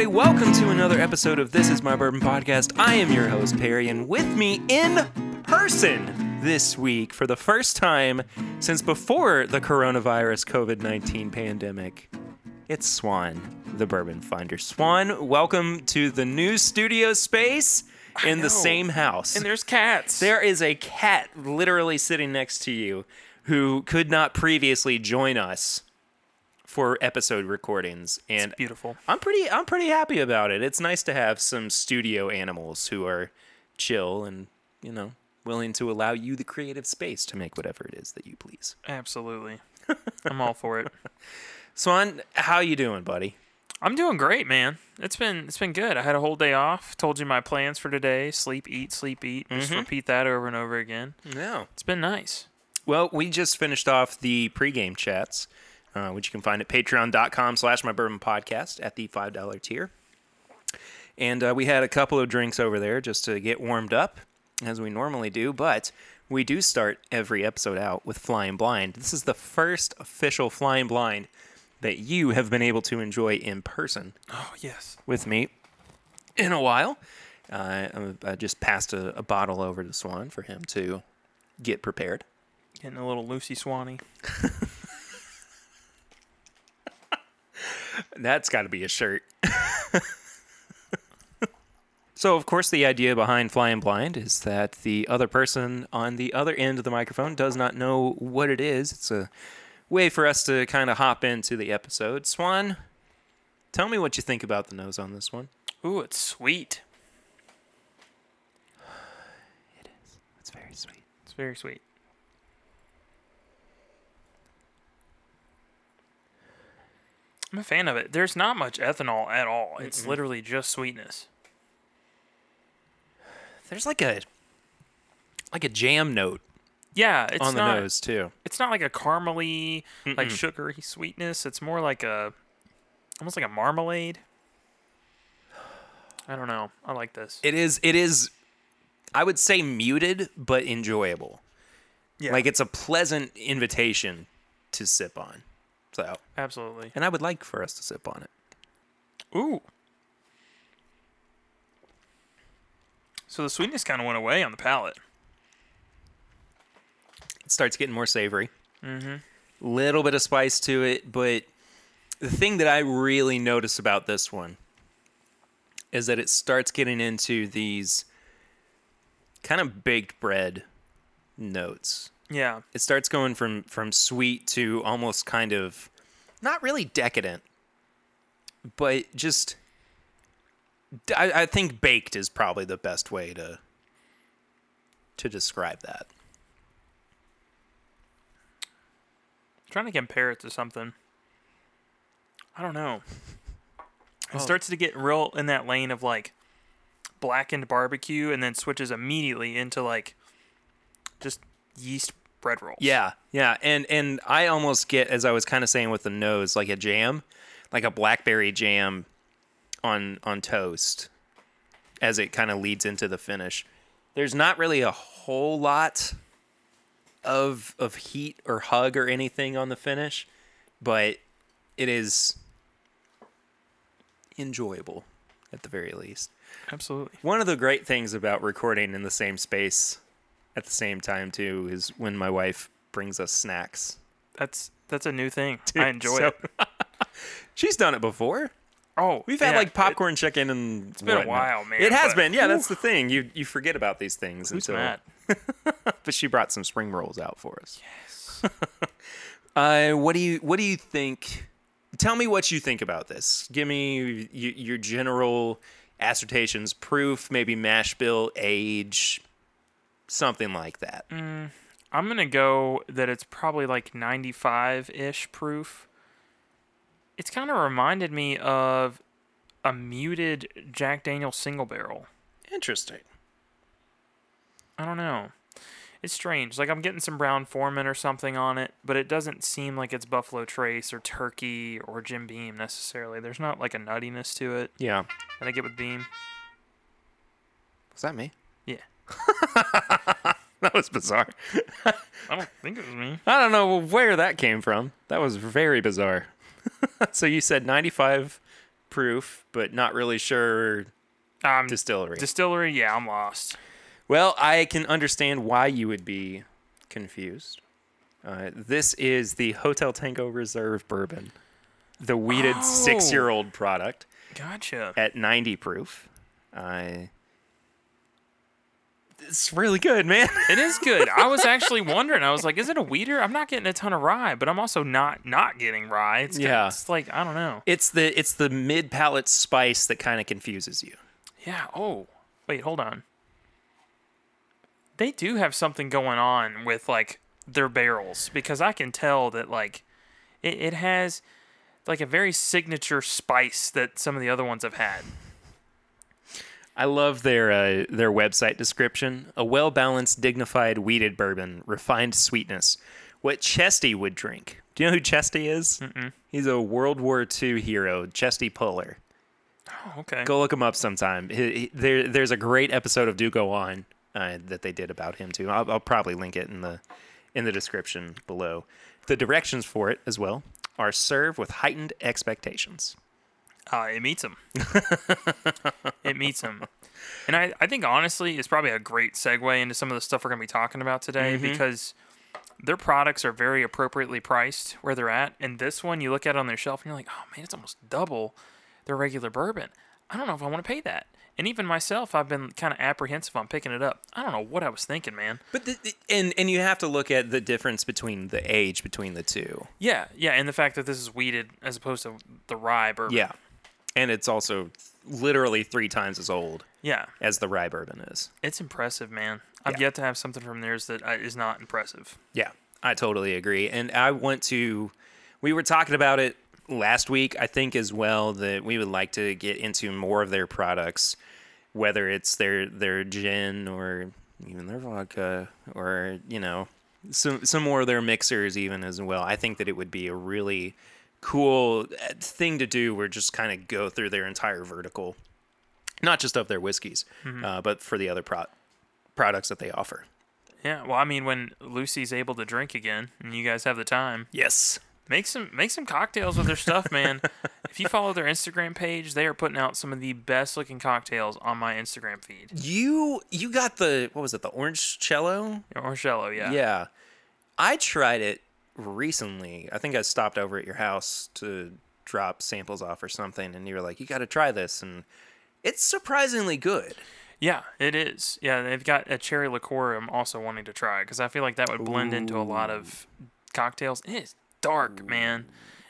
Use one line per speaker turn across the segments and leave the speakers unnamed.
Everybody. Welcome to another episode of This Is My Bourbon Podcast. I am your host, Perry, and with me in person this week for the first time since before the coronavirus COVID 19 pandemic, it's Swan, the Bourbon Finder. Swan, welcome to the new studio space in the same house.
And there's cats.
There is a cat literally sitting next to you who could not previously join us for episode recordings and
beautiful.
I'm pretty I'm pretty happy about it. It's nice to have some studio animals who are chill and, you know, willing to allow you the creative space to make whatever it is that you please.
Absolutely. I'm all for it.
Swan, how you doing, buddy?
I'm doing great, man. It's been it's been good. I had a whole day off. Told you my plans for today: sleep, eat, sleep, eat. Just mm-hmm. repeat that over and over again.
No.
It's been nice.
Well, we just finished off the pregame chats, uh, which you can find at patreon.com slash my bourbon podcast at the $5 tier. And uh, we had a couple of drinks over there just to get warmed up, as we normally do. But we do start every episode out with Flying Blind. This is the first official Flying Blind that you have been able to enjoy in person
Oh yes.
with me in a while. Uh, I just passed a, a bottle over to Swan for him to get prepared.
Getting a little Lucy Swanee.
That's got to be a shirt. so, of course, the idea behind Flying Blind is that the other person on the other end of the microphone does not know what it is. It's a way for us to kind of hop into the episode. Swan, tell me what you think about the nose on this one.
Ooh, it's sweet.
It's It's very sweet.
It's very sweet. I'm a fan of it. There's not much ethanol at all. It's literally just sweetness.
There's like a like a jam note
Yeah, it's
on the
not.
nose too.
It's not like a caramely, like sugary sweetness. It's more like a, almost like a marmalade. I don't know. I like this.
It is. It is. I would say muted, but enjoyable.
Yeah,
Like it's a pleasant invitation to sip on. So,
absolutely.
and I would like for us to sip on it.
Ooh. So the sweetness kind of went away on the palate.
It starts getting more savory. Mm-hmm. Little bit of spice to it, but the thing that I really notice about this one is that it starts getting into these kind of baked bread notes.
Yeah,
It starts going from from sweet to almost kind of not really decadent, but just I, I think baked is probably the best way to to describe that.
I'm trying to compare it to something. I don't know. It
Oh.
starts to get real in that lane of like blackened barbecue, and then switches immediately into like just yeast bread rolls.
Yeah, yeah, and and I almost get as I was kind of saying with the nose, like a jam, like a blackberry jam on on toast, as it kind of leads into the finish. There's not really a whole lot of of heat or hug or anything on the finish, but it is enjoyable at the very least.
absolutely.
One of the great things about recording in the same space at the same time too is when my wife brings us snacks.
That's that's a new thing. I enjoy
So-
it.
She's done it before.
Oh,
We've had
yeah,
like popcorn chicken and it's
been a while, man,
It has
but-
been. Yeah, that's the thing. You you forget about these things
Who's
until but she brought some spring rolls out for us. Yes. uh what do you what do you think Tell me what you think about this. Give me y- your general assertions, proof, maybe mash bill, age, something like that.
Mm. I'm gonna go that it's probably like 95 ish proof. It's kind of reminded me of a muted Jack Daniel single barrel.
Interesting.
I don't know. It's strange. Like I'm getting some Brown-Forman or something on it, but it doesn't seem like it's Buffalo Trace or Turkey or Jim Beam necessarily. There's not like a nuttiness to it
Yeah.
And I get with Beam.
Was that me? That was bizarre.
I don't think it was me.
I don't know where that came from. That was very bizarre. so you said 95 proof, but not really sure
Um,
distillery.
distillery, yeah, I'm lost.
well, I can understand why you would be confused. Uh, this is the Hotel Tango Reserve Bourbon, the wheated
Oh.
six-year-old product
Gotcha.
at 90 proof. Uh, it's really good, man.
It is good. I was actually wondering. I was like, is it a weeder? I'm not getting a ton of rye, but I'm also not not getting rye. It's
Yeah.
It's like I don't know.
It's the it's the mid palate spice that kind of confuses you.
Yeah. Oh, wait, hold on. They do have something going on with like their barrels because I can tell that like it, it has like a very signature spice that some of the other ones have had.
I love their uh, their website description: a well balanced, dignified, wheated bourbon, refined sweetness, what Chesty would drink. Do you know who Chesty is? Mm-mm. He's a World War II hero, Chesty Puller.
Oh, okay.
Go look him up sometime. He, he- there, there's a great episode of Do Go On uh, that they did about him too. I'll, I'll probably link it in the in the description below. The directions for it as well are serve with heightened expectations.
Uh, it meets them. it meets them. And I, I think honestly, it's probably a great segue into some of the stuff we're going to be talking about today because their products are very appropriately priced where they're at. And this one, you look at it on their shelf and you're like, oh man, it's almost double their regular bourbon. I don't know if I want to pay that. And even myself, I've been kind of apprehensive on picking it up. I don't know what I was thinking, man.
But the, the- and and you have to look at the difference between the age between the two.
Yeah, yeah, and the fact that this is wheated as opposed to the rye bourbon.
Yeah, and it's also literally three times as old
Yeah,
as the rye bourbon is.
it's impressive, man. I've
Yeah.
yet to have something from theirs that uh, not impressive.
Yeah, I totally agree. And I want to. We were talking about it last week, I think, as well, that we would like to get into more of their products, whether it's their their gin or even their vodka, or you know, some some more of their mixers even as well. I think that it would be a really cool uh, thing to do. Where just kind of go through their entire vertical, not just of their whiskeys, uh, but for the other pro- products that they offer.
Yeah, well, I mean, when Lucy's able to drink again and you guys have the time,
Yes.
make some make some cocktails with their stuff, man. if you follow their Instagram page, they are putting out some of the best looking cocktails on my Instagram feed.
You you got the what was it the orange cello?
Orchello, yeah.
Yeah, I tried it recently. I think I stopped over at your house to drop samples off or something, and you were like, "You got to try this," and it's surprisingly good.
Yeah, it is. Yeah, they've got a cherry liqueur I'm also wanting to try because I feel like that would blend into a lot of cocktails. It is dark, man.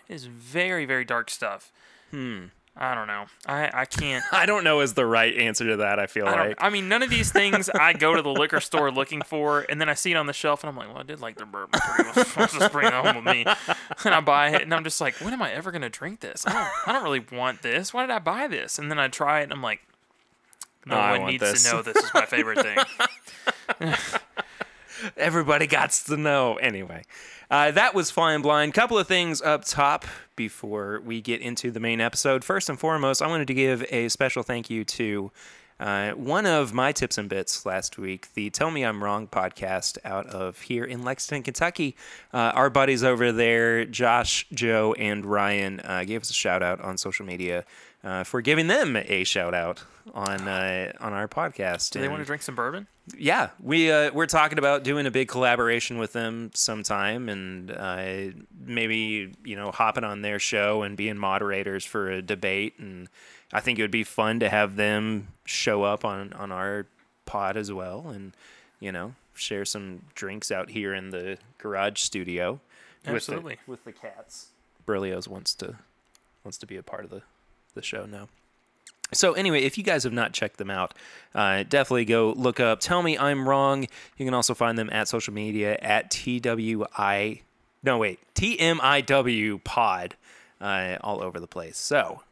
It is very, very dark stuff. Hmm. I don't know. I, I can't.
I don't know is the right answer to that. I feel
I,
like
I mean, none of these things I go to the liquor store looking for, and then I see it on the shelf, and I'm like, well, I did like the bourbon pretty. I'll just bring it home with me. And I buy it, and I'm just like, when am I ever going to drink this? I don't, I don't really want this. Why did I buy this? And then I try it, and I'm like, no
I
one needs
this.
to know this is my favorite thing.
everybody got to know. Anyway, uh, that was Flying Blind. Couple of things up top before we get into the main episode. First and foremost, I wanted to give a special thank you to uh, one of my tips and bits last week, the Tell Me I'm Wrong podcast out of here in Lexington, Kentucky. Uh, our buddies over there, Josh, Joe, and Ryan, uh, gave us a shout out on social media. Uh, for giving them a shout out on uh, on our podcast.
Do they
And-
want to drink some bourbon?
yeah, we uh, we're talking about doing a big collaboration with them sometime, and uh, maybe you know hopping on their show and being moderators for a debate. And I think it would be fun to have them show up on on our pod as well, and you know share some drinks out here in the garage studio.
Absolutely.
with the, with the cats. Berlioz wants to wants to be a part of the the show now. So anyway, if you guys have not checked them out, uh, definitely go look up. Tell me I'm wrong. You can also find them at social media at TWI. No wait, TMIW Pod, uh, all over the place. So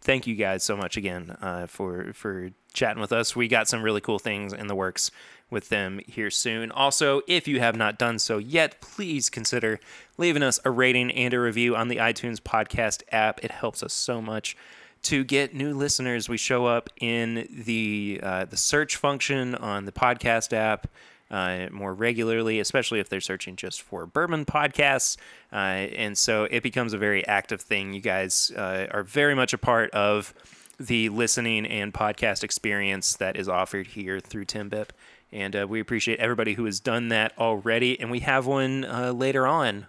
thank you guys so much again uh, for for chatting with us. We got some really cool things in the works with them here soon. Also, if you have not done so yet, please consider leaving us a rating and a review on the iTunes podcast app. It helps us so much to get new listeners. We show up in the uh, the search function on the podcast app. uh, more regularly, especially if they're searching just for bourbon podcasts. Uh, and so it becomes a very active thing. You guys uh, are very much a part of the listening and podcast experience that is offered here through Timbip. And uh, we appreciate everybody who has done that already. And we have one uh, later on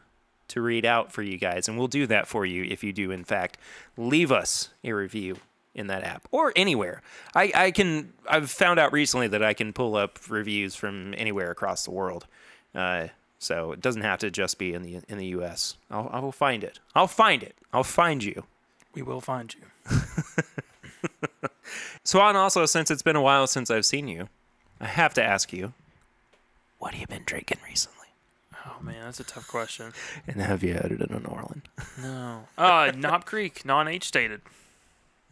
to read out for you guys. And we'll do that for you if you do, in fact, leave us a review in that app or anywhere. I, I can, I've found out recently that I can pull up reviews from anywhere across the world. Uh, so it doesn't have to just be in the in the U.S. I'll, I will find it. I'll find it. I'll find you.
We will find you.
So on also, since it's been a while since I've seen you, I have to ask you, what have you been drinking recently?
Oh man, that's a tough question.
And have you had it in an Orland?
No. Uh, Knob Creek, non-age stated.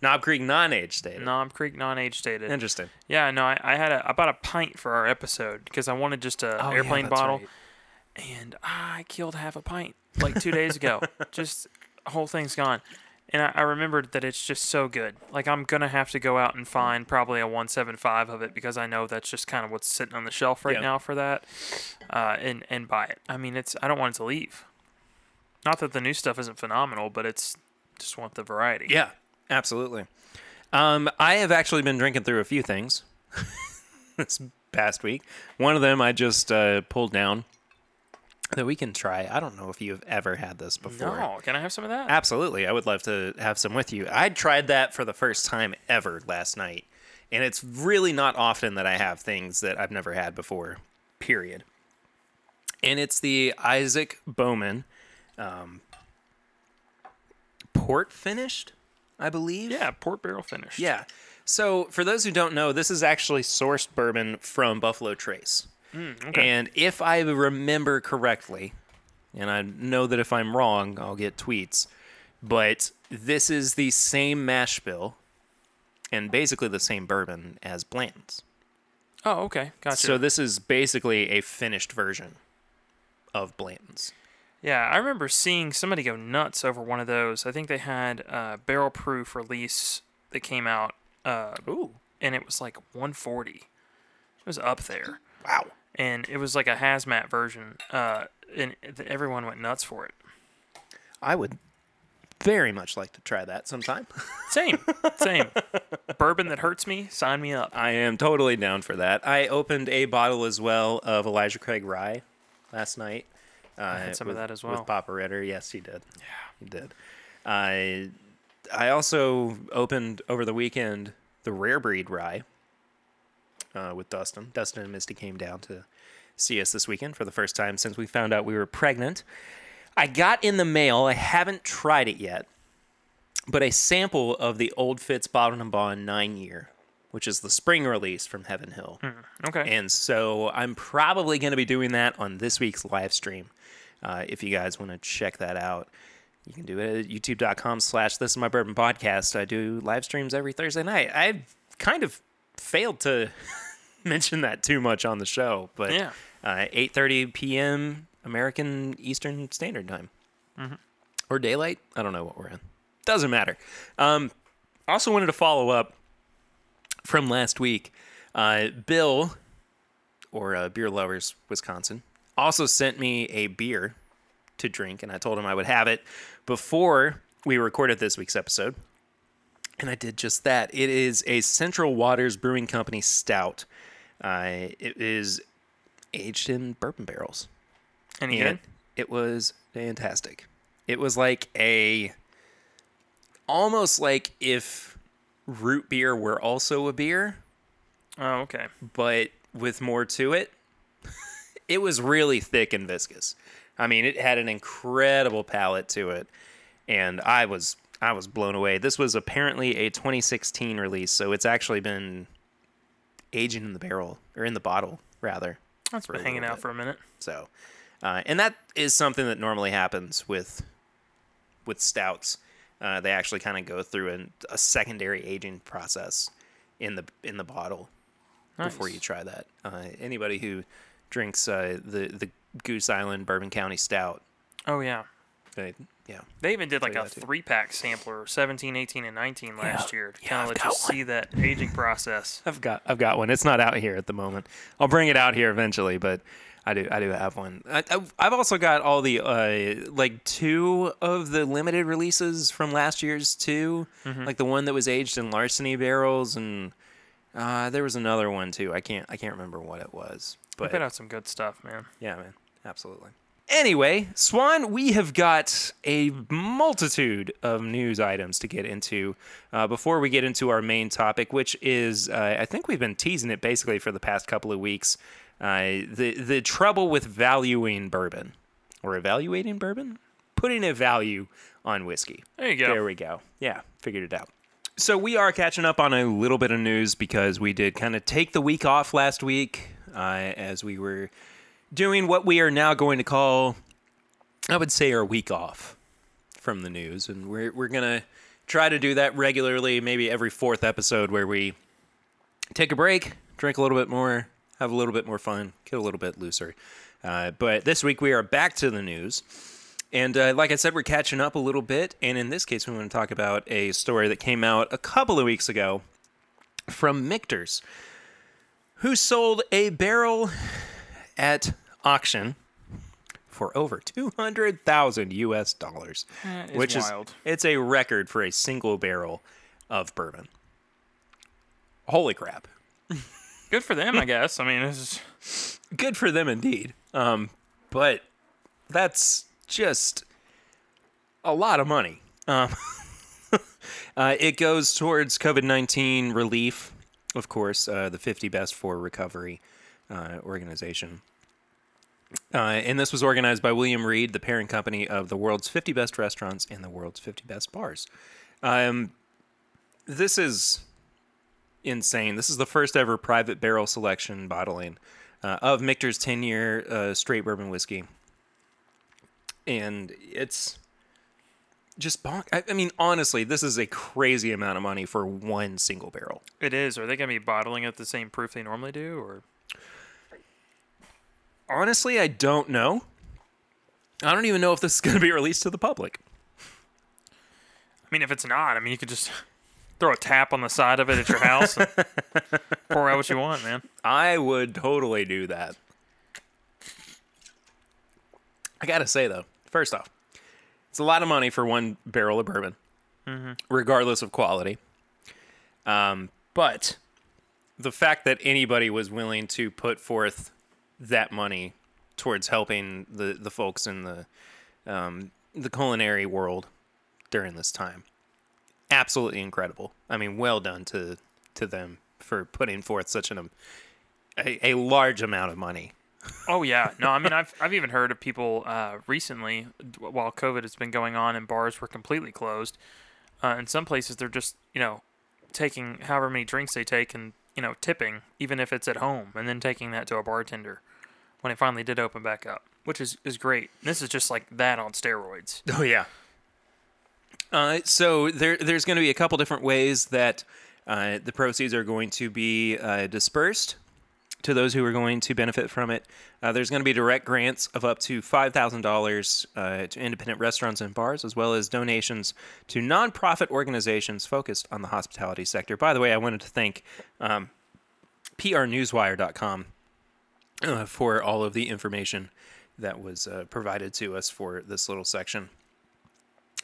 Knob Creek non-age stated.
Knob Creek, non-age stated.
Interesting.
Yeah, no, I, I had a I bought a pint for our episode because I wanted just a
Oh, yeah,
airplane
that's
bottle, and I killed half a pint like two days ago. just whole thing's gone, and I, I remembered that it's just so good. Like I'm gonna have to go out and find probably a 175 of it because I know that's just kind of what's sitting on the shelf right
Yeah.
now for that, uh, and and buy it. I mean, it's I don't want it to leave. Not that the new stuff isn't phenomenal, but it's just want the variety.
Yeah, absolutely. Um, I have actually been drinking through a few things this past week. One of them I just uh, pulled down that we can try. I don't know if you've ever had this before.
No, can I have some of that?
Absolutely. I would love to have some with you. I tried that for the first time ever last night. And it's really not often that I have things that I've never had before, period. And it's the Isaac Bowman um, port finished, I believe.
Yeah, port barrel finished.
Yeah. So, for those who don't know, this is actually sourced bourbon from Buffalo Trace.
Okay.
And if I remember correctly, and I know that if I'm wrong, I'll get tweets, but this is the same mash bill and basically the same bourbon as Blanton's.
Oh, okay, gotcha.
So, this is basically a finished version of Blanton's.
Yeah, I remember seeing somebody go nuts over one of those. I think they had a barrel proof release that came out, uh,
Ooh.
and it was like 140. It was up there,
Wow.
And it was like a hazmat version, uh, and everyone went nuts for it.
I would very much like to try that sometime.
Same, same. Bourbon that hurts me, sign me up.
I am totally down for that. I opened a bottle as well of Elijah Craig Rye last night. Uh,
had some of that as well.
With Papa Ritter. Yes, he did. Yeah, he did. I I also opened over the weekend the Rare Breed Rye uh, with Dustin. Dustin and Misty came down to see us this weekend for the first time since we found out we were pregnant. I got in the mail. I haven't tried it yet, but a sample of the Old Fitz Bottle and Bond nine year, which is the spring release from Heaven Hill.
Okay.
And so I'm probably going to be doing that on this week's live stream. Uh, if you guys want to check that out, you can do it at youtube.com slash this is my bourbon podcast. I do live streams every Thursday night. I kind of failed to mention that too much on the show, but
Yeah.
uh, 8.30 p.m. American Eastern Standard Time. Or daylight. I don't know what we're in. Doesn't matter. Um, also wanted to follow up from last week. Uh, Bill, or uh, Beer Lovers Wisconsin, also sent me a beer to drink, and I told him I would have it before we recorded this week's episode. And I did just that. It is a Central Waters Brewing Company stout. Uh, it is aged in bourbon barrels.
Any
And
good?
it was fantastic. It was like a almost like if root beer were also a beer,
Oh, okay.
but with more to it. it was really thick and viscous. I mean, it had an incredible palate to it, and I was I was blown away. This was apparently a 2016 release, so it's actually been aging in the barrel or in the bottle rather.
That's been hanging out
bit.
for a minute.
So, uh, and that is something that normally happens with with stouts. Uh, they actually kind of go through an, a secondary aging process in the in the bottle before you try that. Uh, anybody who drinks uh, the the Goose Island Bourbon County Stout,
Oh yeah.
they Yeah.
They even did like a three pack sampler, 17, 18, and 19 last
Yeah.
year to
Yeah,
kind of let you
one.
see that aging process.
I've got I've got one. It's not out here at the moment. I'll bring it out here eventually, but I do I do have one. I, I've- I've also got all the uh, like two of the limited releases from last year's too, like the one that was aged in larceny barrels, and uh, there was another one too. I can't I can't remember what it was,
We
but
put out some good stuff, man.
yeah, man, absolutely. Anyway, Swan, we have got a multitude of news items to get into uh, before we get into our main topic, which is uh, I think we've been teasing it basically for the past couple of weeks. Uh, the the trouble with valuing bourbon or evaluating bourbon, putting a value on whiskey.
There you go.
There we go. Yeah, figured it out. So we are catching up on a little bit of news because we did kind of take the week off last week uh, as we were doing what we are now going to call, I would say, our week off from the news, and we're we're gonna try to do that regularly, maybe every fourth episode, where we take a break, drink a little bit more, have a little bit more fun, get a little bit looser. Uh, but this week we are back to the news. And uh, like I said, we're catching up a little bit. And in this case, we want to talk about a story that came out a couple of weeks ago from Michter's, who sold a barrel at auction for over 200,000 US dollars,
is
which
wild.
is it's a record for a single barrel of bourbon. Holy crap.
Good for them, I guess. I mean, this is
good for them indeed. Um, but that's just a lot of money. Um, uh, it goes towards COVID 19 relief, of course, uh, the 50 Best for Recovery uh, organization. Uh, and this was organized by William Reed, the parent company of the world's 50 best restaurants and the world's 50 best bars. Um, this is insane. This is the first ever private barrel selection bottling uh, of Michter's 10 year uh, straight bourbon whiskey. And it's just bonk. I, I mean, honestly, this is a crazy amount of money for one single barrel.
it is. Are they gonna be bottling at the same proof they normally do, or
Honestly, I don't know. I don't even know if this is going to be released to the public.
I mean, if it's not, I mean, you could just throw a tap on the side of it at your house and pour out what you want, man.
I would totally do that. I gotta say though, first off, it's a lot of money for one barrel of bourbon, regardless of quality. Um, but the fact that anybody was willing to put forth that money towards helping the, the folks in the um, the culinary world during this time, absolutely incredible. I mean, well done to to them for putting forth such an a, a large amount of money.
Oh yeah, no, I mean, I've I've even heard of people uh, recently while COVID has been going on and bars were completely closed. Uh, in some places, they're just you know taking however many drinks they take and you know tipping, even if it's at home, and then taking that to a bartender when it finally did open back up, which is is great. This is just like that on steroids.
Oh yeah. Uh, so there, there's going to be a couple different ways that uh, the proceeds are going to be uh, dispersed to those who are going to benefit from it. Uh, there's going to be direct grants of up to five thousand dollars uh, to independent restaurants and bars, as well as donations to nonprofit organizations focused on the hospitality sector. By the way, I wanted to thank um, prnewswire.com uh, for all of the information that was uh, provided to us for this little section.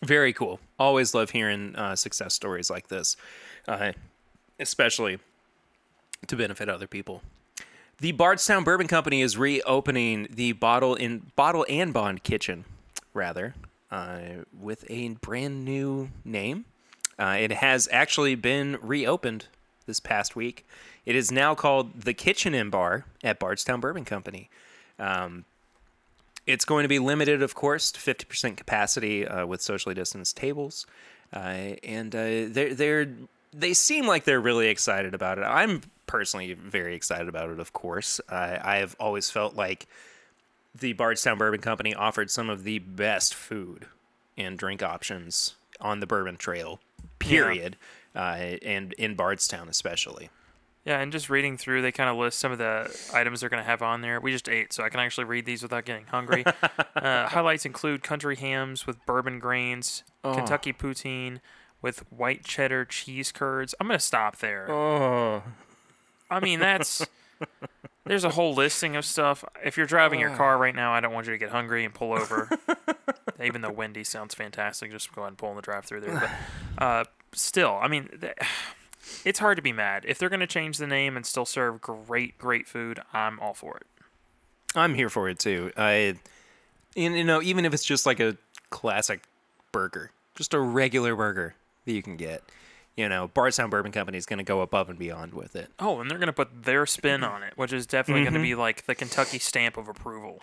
Very cool. Always love hearing uh, success stories like this, uh, especially to benefit other people. The Bardstown Bourbon Company is reopening the bottle in bottle and bond kitchen, rather, uh, with a brand new name. Uh, it has actually been reopened this past week. It is now called the Kitchen and Bar at Bardstown Bourbon Company. Um, it's going to be limited, of course, to 50% capacity uh, with socially distanced tables. Uh, and uh, they're, they're, they seem like they're really excited about it. I'm personally very excited about it, of course. Uh, I have always felt like the Bardstown Bourbon Company offered some of the best food and drink options on the Bourbon Trail, period, uh, and in Bardstown especially.
Yeah, and just reading through, they kind of list some of the items they're going to have on there. We just ate, so I can actually read these without getting hungry. uh, highlights include country hams with bourbon grains,
Oh.
Kentucky poutine with white cheddar cheese curds. I'm going to stop there.
Oh.
I mean, that's. There's a whole listing of stuff. If you're driving your car right now, I don't want you to get hungry and pull over. Even though Wendy sounds fantastic, just go ahead and pull in the drive-through there. But uh, still, I mean, th- it's hard to be mad if they're going to change the name and still serve great, great food. I'm all for it.
I'm here for it too. I, and, you know, even if it's just like a classic burger, just a regular burger that you can get, you know, Bardstown Bourbon Company is going to go above and beyond with it.
Oh, and they're going to put their spin on it, which is definitely going to be like the Kentucky stamp of approval.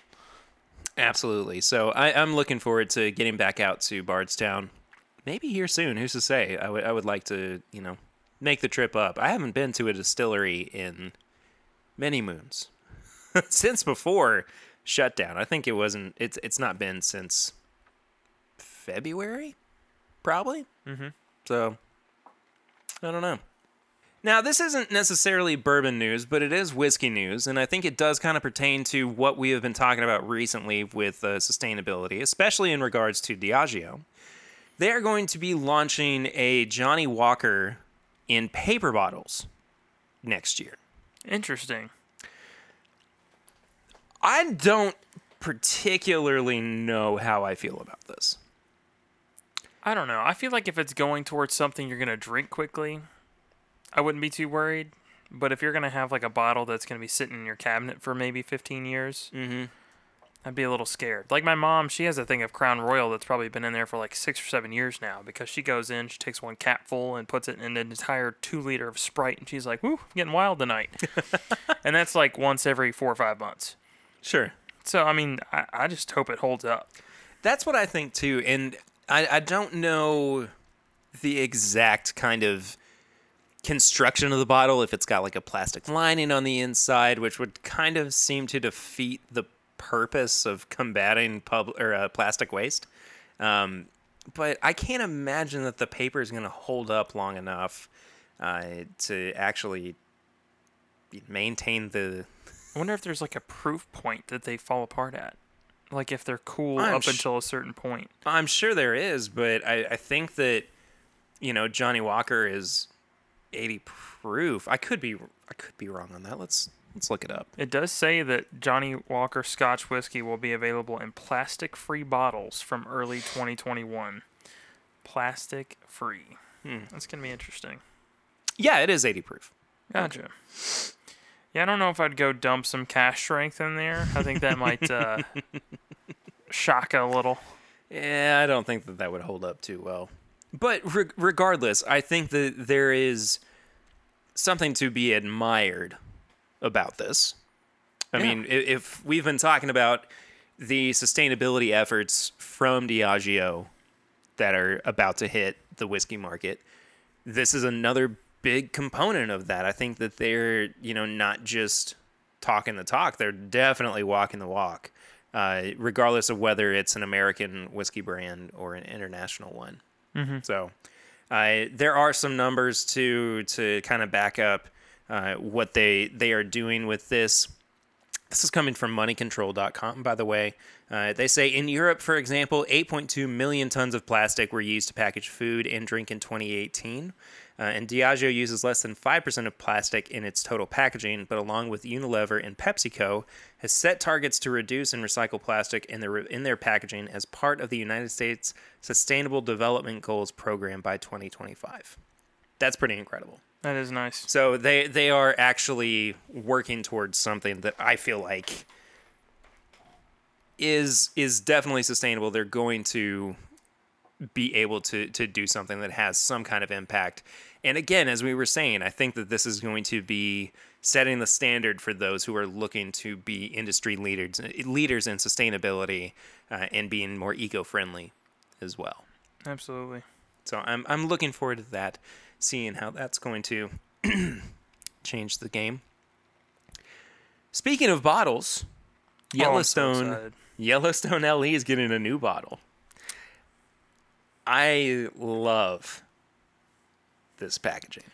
Absolutely. So I, I'm looking forward to getting back out to Bardstown. Maybe here soon. Who's to say? I would I would like to you know make the trip up. I haven't been to a distillery in many moons since before shutdown. I think it wasn't. It's it's not been since February, probably.
Mm-hmm.
So I don't know. Now, this isn't necessarily bourbon news, but it is whiskey news, and I think it does kind of pertain to what we have been talking about recently with uh, sustainability, especially in regards to Diageo. They are going to be launching a Johnnie Walker in paper bottles next year.
Interesting.
I don't particularly know how I feel about this.
I don't know. I feel like if it's going towards something you're going to drink quickly, I wouldn't be too worried. But if you're going to have like a bottle that's going to be sitting in your cabinet for maybe 15 years,
Mm-hmm.
I'd be a little scared. Like my mom, she has a thing of Crown Royal that's probably been in there for like six or seven years now because she goes in, she takes one capful and puts it in an entire two liter of Sprite, and she's like, "Woo, I'm getting wild tonight." and that's like once every four or five months.
Sure.
So I mean, I, I just hope it holds up.
That's what I think too, and I, I don't know the exact kind of construction of the bottle if it's got like a plastic lining on the inside, which would kind of seem to defeat the purpose of combating pub or uh, plastic waste. Um, but I can't imagine that the paper is going to hold up long enough uh, to actually maintain the.
I wonder if there's like a proof point that they fall apart at. Like if they're cool
I'm
up
sh-
until a certain point.
I'm sure there is, but I, I think that you know Johnnie Walker is 80 proof. I could be I could be wrong on that. Let's let's look it up.
It does say that Johnnie Walker Scotch whiskey will be available in plastic free bottles from early 2021. Plastic free.
Hmm.
That's to be interesting.
Yeah, it is 80 proof.
Gotcha. Yeah, I don't know if I'd go dump some cask strength in there. I think that might uh, shock a little.
Yeah, I don't think that that would hold up too well. But re- regardless, I think that there is something to be admired about this. I
Yeah.
mean, if we've been talking about the sustainability efforts from Diageo that are about to hit the whiskey market, this is another big component of that. I think that they're, you know, not just talking the talk, they're definitely walking the walk, uh, regardless of whether it's an American whiskey brand or an international one. So uh, there are some numbers to to kind of back up uh, what they they are doing with this. This is coming from moneycontrol.com, by the way. Uh, they say in Europe, for example, 8.2 million tons of plastic were used to package food and drink in 2018. Uh, and Diageo uses less than 5% of plastic in its total packaging, but along with Unilever and PepsiCo, has set targets to reduce and recycle plastic in their, in their packaging as part of the United States Sustainable Development Goals program by 2025. That's pretty incredible.
That is nice.
So they they are actually working towards something that I feel like is is definitely sustainable. They're going to be able to to do something that has some kind of impact. And again, as we were saying, I think that this is going to be setting the standard for those who are looking to be industry leaders leaders in sustainability uh, and being more eco-friendly as well.
Absolutely.
So I'm I'm looking forward to that, seeing how that's going to change the game. Speaking of bottles,
Oh, so
Yellowstone. Yellowstone LE is getting a new bottle. I love this packaging.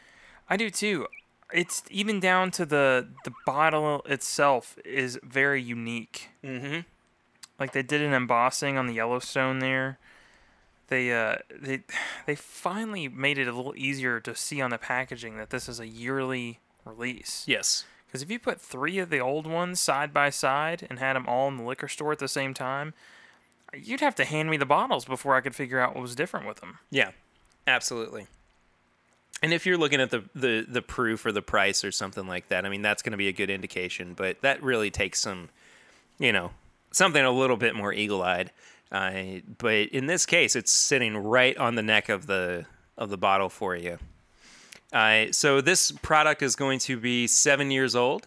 I do too. it's even down to the the bottle itself is very unique.
Mm-hmm.
Like they did an embossing on the Yellowstone there. They uh they they finally made it a little easier to see on the packaging that this is a yearly release.
Yes.
Because if you put three of the old ones side by side and had them all in the liquor store at the same time, you'd have to hand me the bottles before I could figure out what was different with them.
Yeah, absolutely. And if you're looking at the, the, the proof or the price or something like that, I mean, that's going to be a good indication. But that really takes some, you know, something a little bit more eagle eyed. Uh, but in this case, it's sitting right on the neck of the of the bottle for you. Uh, so this product is going to be seven years old,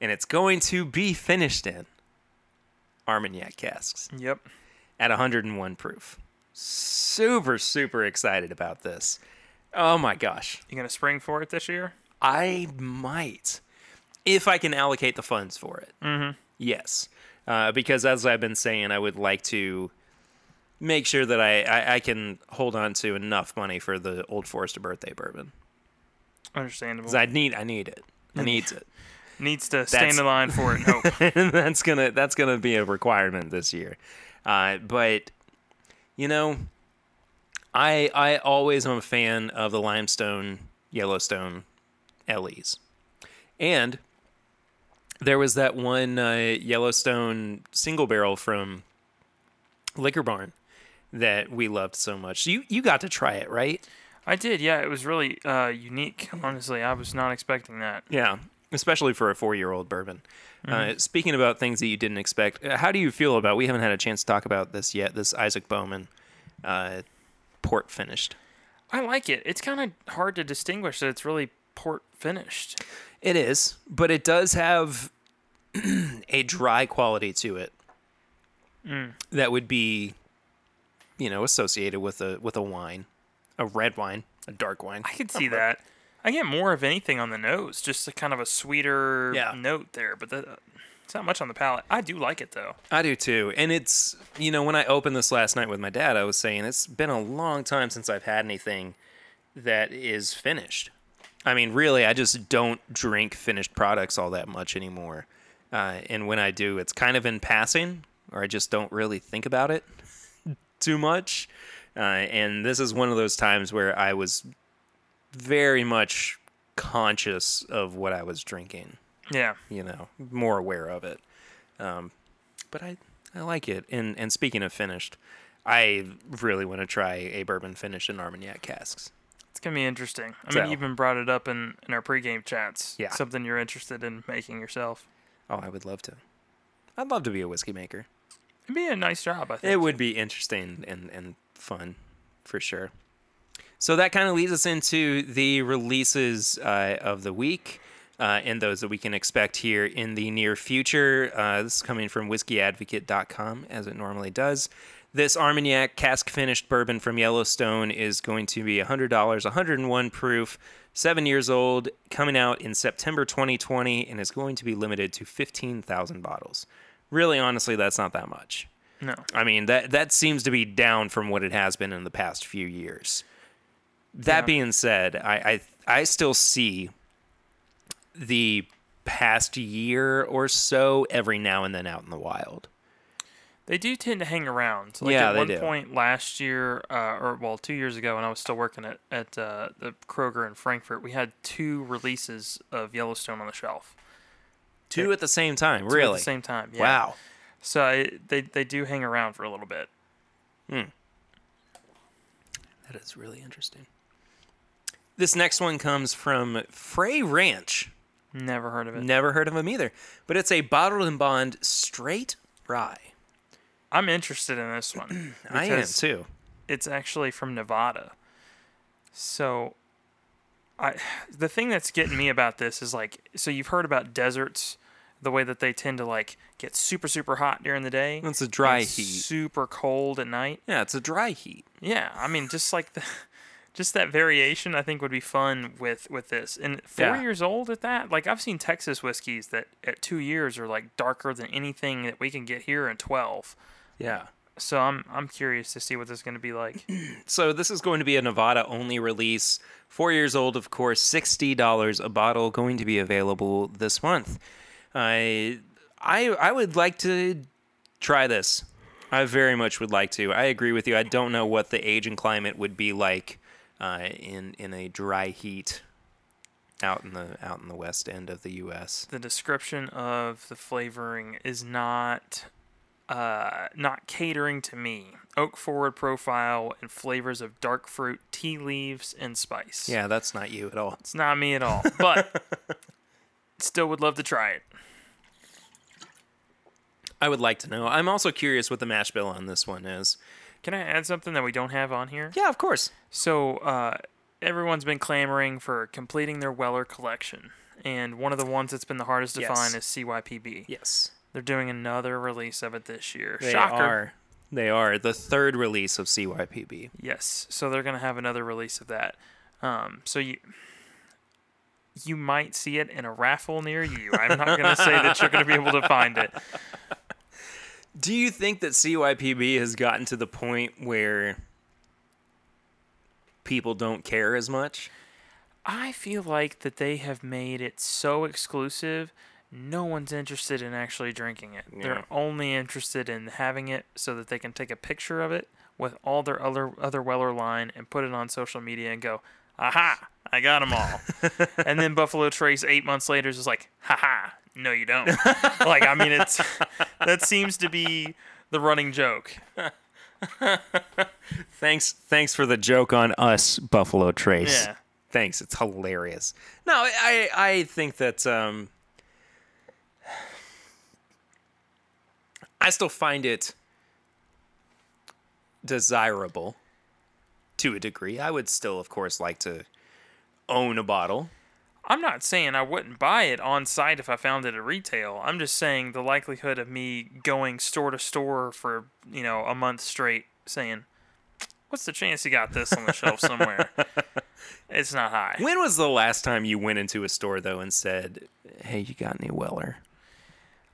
and it's going to be finished in Armagnac casks
Yep.
At 101 proof. Super, super excited about this. Oh my gosh.
You gonna spring for it this year?
I might. If I can allocate the funds for it. Mm-hmm. Yes. Uh, because as I've been saying, I would like to make sure that I, I, I can hold on to enough money for the Old Forester birthday bourbon.
Understandable.
I need I need it. I needs it.
Needs to
That's-
stand in line for it and
that's gonna that's gonna be a requirement this year. Uh, but you know, I I always am a fan of the limestone Yellowstone LEs, and there was that one uh, Yellowstone single barrel from Liquor Barn that we loved so much. You you got to try it, right?
I did, yeah. It was really uh, unique. Honestly, I was not expecting that.
Yeah, especially for a four-year-old bourbon. Uh, speaking about things that you didn't expect, uh, how do you feel about? We haven't had a chance to talk about this yet. This Isaac Bowman uh, port finished.
I like it. It's kind of hard to distinguish that it's really port finished.
It is, but it does have a dry quality to it that would be, you know, associated with a with a wine, a red wine, a dark wine.
I could see that. I get more of anything on the nose, just a kind of a sweeter
Yeah.
note there, but that, it's not much on the palate. I do like it though.
I do too. And it's, you know, when I opened this last night with my dad, I was saying it's been a long time since I've had anything that is finished. I mean, really, I just don't drink finished products all that much anymore. Uh, and when I do, it's kind of in passing, or I just don't really think about it too much. Uh, and this is one of those times where I was very much conscious of what I was drinking
Yeah.
you know, more aware of it. Um, but I, I like it. And and speaking of finished, I really want to try a bourbon finished in Armagnac casks.
It's gonna be interesting. I
So-
mean, you even brought it up in, in our pregame chats.
Yeah.
Something you're interested in making yourself.
Oh, I would love to. I'd love to be a whiskey maker.
It'd be a nice job, I think.
It would be interesting and, and fun for sure. So that kind of leads us into the releases uh, of the week uh, and those that we can expect here in the near future. Uh, this is coming from whiskeyadvocate.com, as it normally does. This Armagnac cask finished bourbon from Yellowstone is going to be $100, 101 proof, seven years old, coming out in September 2020, and is going to be limited to 15,000 bottles. Really, honestly, that's not that much.
No.
I mean that that seems to be down from what it has been in the past few years. That
Yeah.
being said, I, I I still see the past year or so every now and then out in the wild.
They do tend to hang around. Like
Yeah,
at
they
one
do.
point last year, uh, or well, two years ago, when I was still working at at uh, the Kroger in Frankfort, we had two releases of Yellowstone on the shelf.
Two at the same time,
Two
really.
At the same time. Yeah.
Wow.
So it, they they do hang around for a little bit. Hmm.
That is really interesting. This next one comes from Frey Ranch.
Never heard of it.
Never heard of them either. But it's a bottled and bond straight rye.
I'm interested in this one.
I am too.
It's actually from Nevada. So, I the thing that's getting me about this is like, so you've heard about deserts, the way that they tend to like get super super hot during the day.
It's a dry heat.
Super cold at night.
Yeah, it's a dry heat.
Yeah, I mean, just like the, just that variation, I think would be fun with with this. And four
Yeah.
years old at that, like I've seen Texas whiskeys that at two years are like darker than anything that we can get here in twelve.
Yeah.
So I'm I'm curious to see what this is going to be like.
So this is going to be a Nevada only release. Four years old, of course. Sixty dollars a bottle. Going to be available this month. I I I would like to try this. I very much would like to. I agree with you. I don't know what the age and climate would be like uh, in in a dry heat out in the out in the west end of the U.S.
the description of the flavoring is not uh, not catering to me. Oak forward profile and flavors of dark fruit, tea leaves, and spice.
Yeah, that's not you at all.
It's not me at all, but still would love to try it.
I would like to know. I'm also curious what the mash bill on this one is.
Can I add something that we don't have on here?
Yeah, of course.
So, uh, everyone's been clamoring for completing their Weller collection. And one of the ones that's been the hardest to
Yes.
find is CYPB.
Yes.
They're doing another release of it this year.
They
Shocker.
are. They are the third release of CYPB.
Yes, so they're gonna have another release of that. Um, so you you might see it in a raffle near you. I'm not gonna say that you're gonna be able to find it.
Do you think that CYPB has gotten to the point where people don't care as much?
I feel like that they have made it so exclusive, no one's interested in actually drinking it.
Yeah.
They're only interested in having it so that they can take a picture of it with all their other other Weller line and put it on social media and go, "Aha, I got them all." and then Buffalo Trace 8 months later is just like, "Haha, no you don't." like I mean it's that seems to be the running joke.
Thanks, thanks for the joke on us, Buffalo Trace.
Yeah.
Thanks, it's hilarious. No, I I think that um, I still find it desirable to a degree. I would still, of course, like to own a bottle.
I'm not saying I wouldn't buy it on site if I found it at retail. I'm just saying the likelihood of me going store to store for, you know, a month straight saying, What's the chance you got this on the shelf somewhere? It's not high.
When was the last time you went into a store though and said, "Hey, you got any Weller?"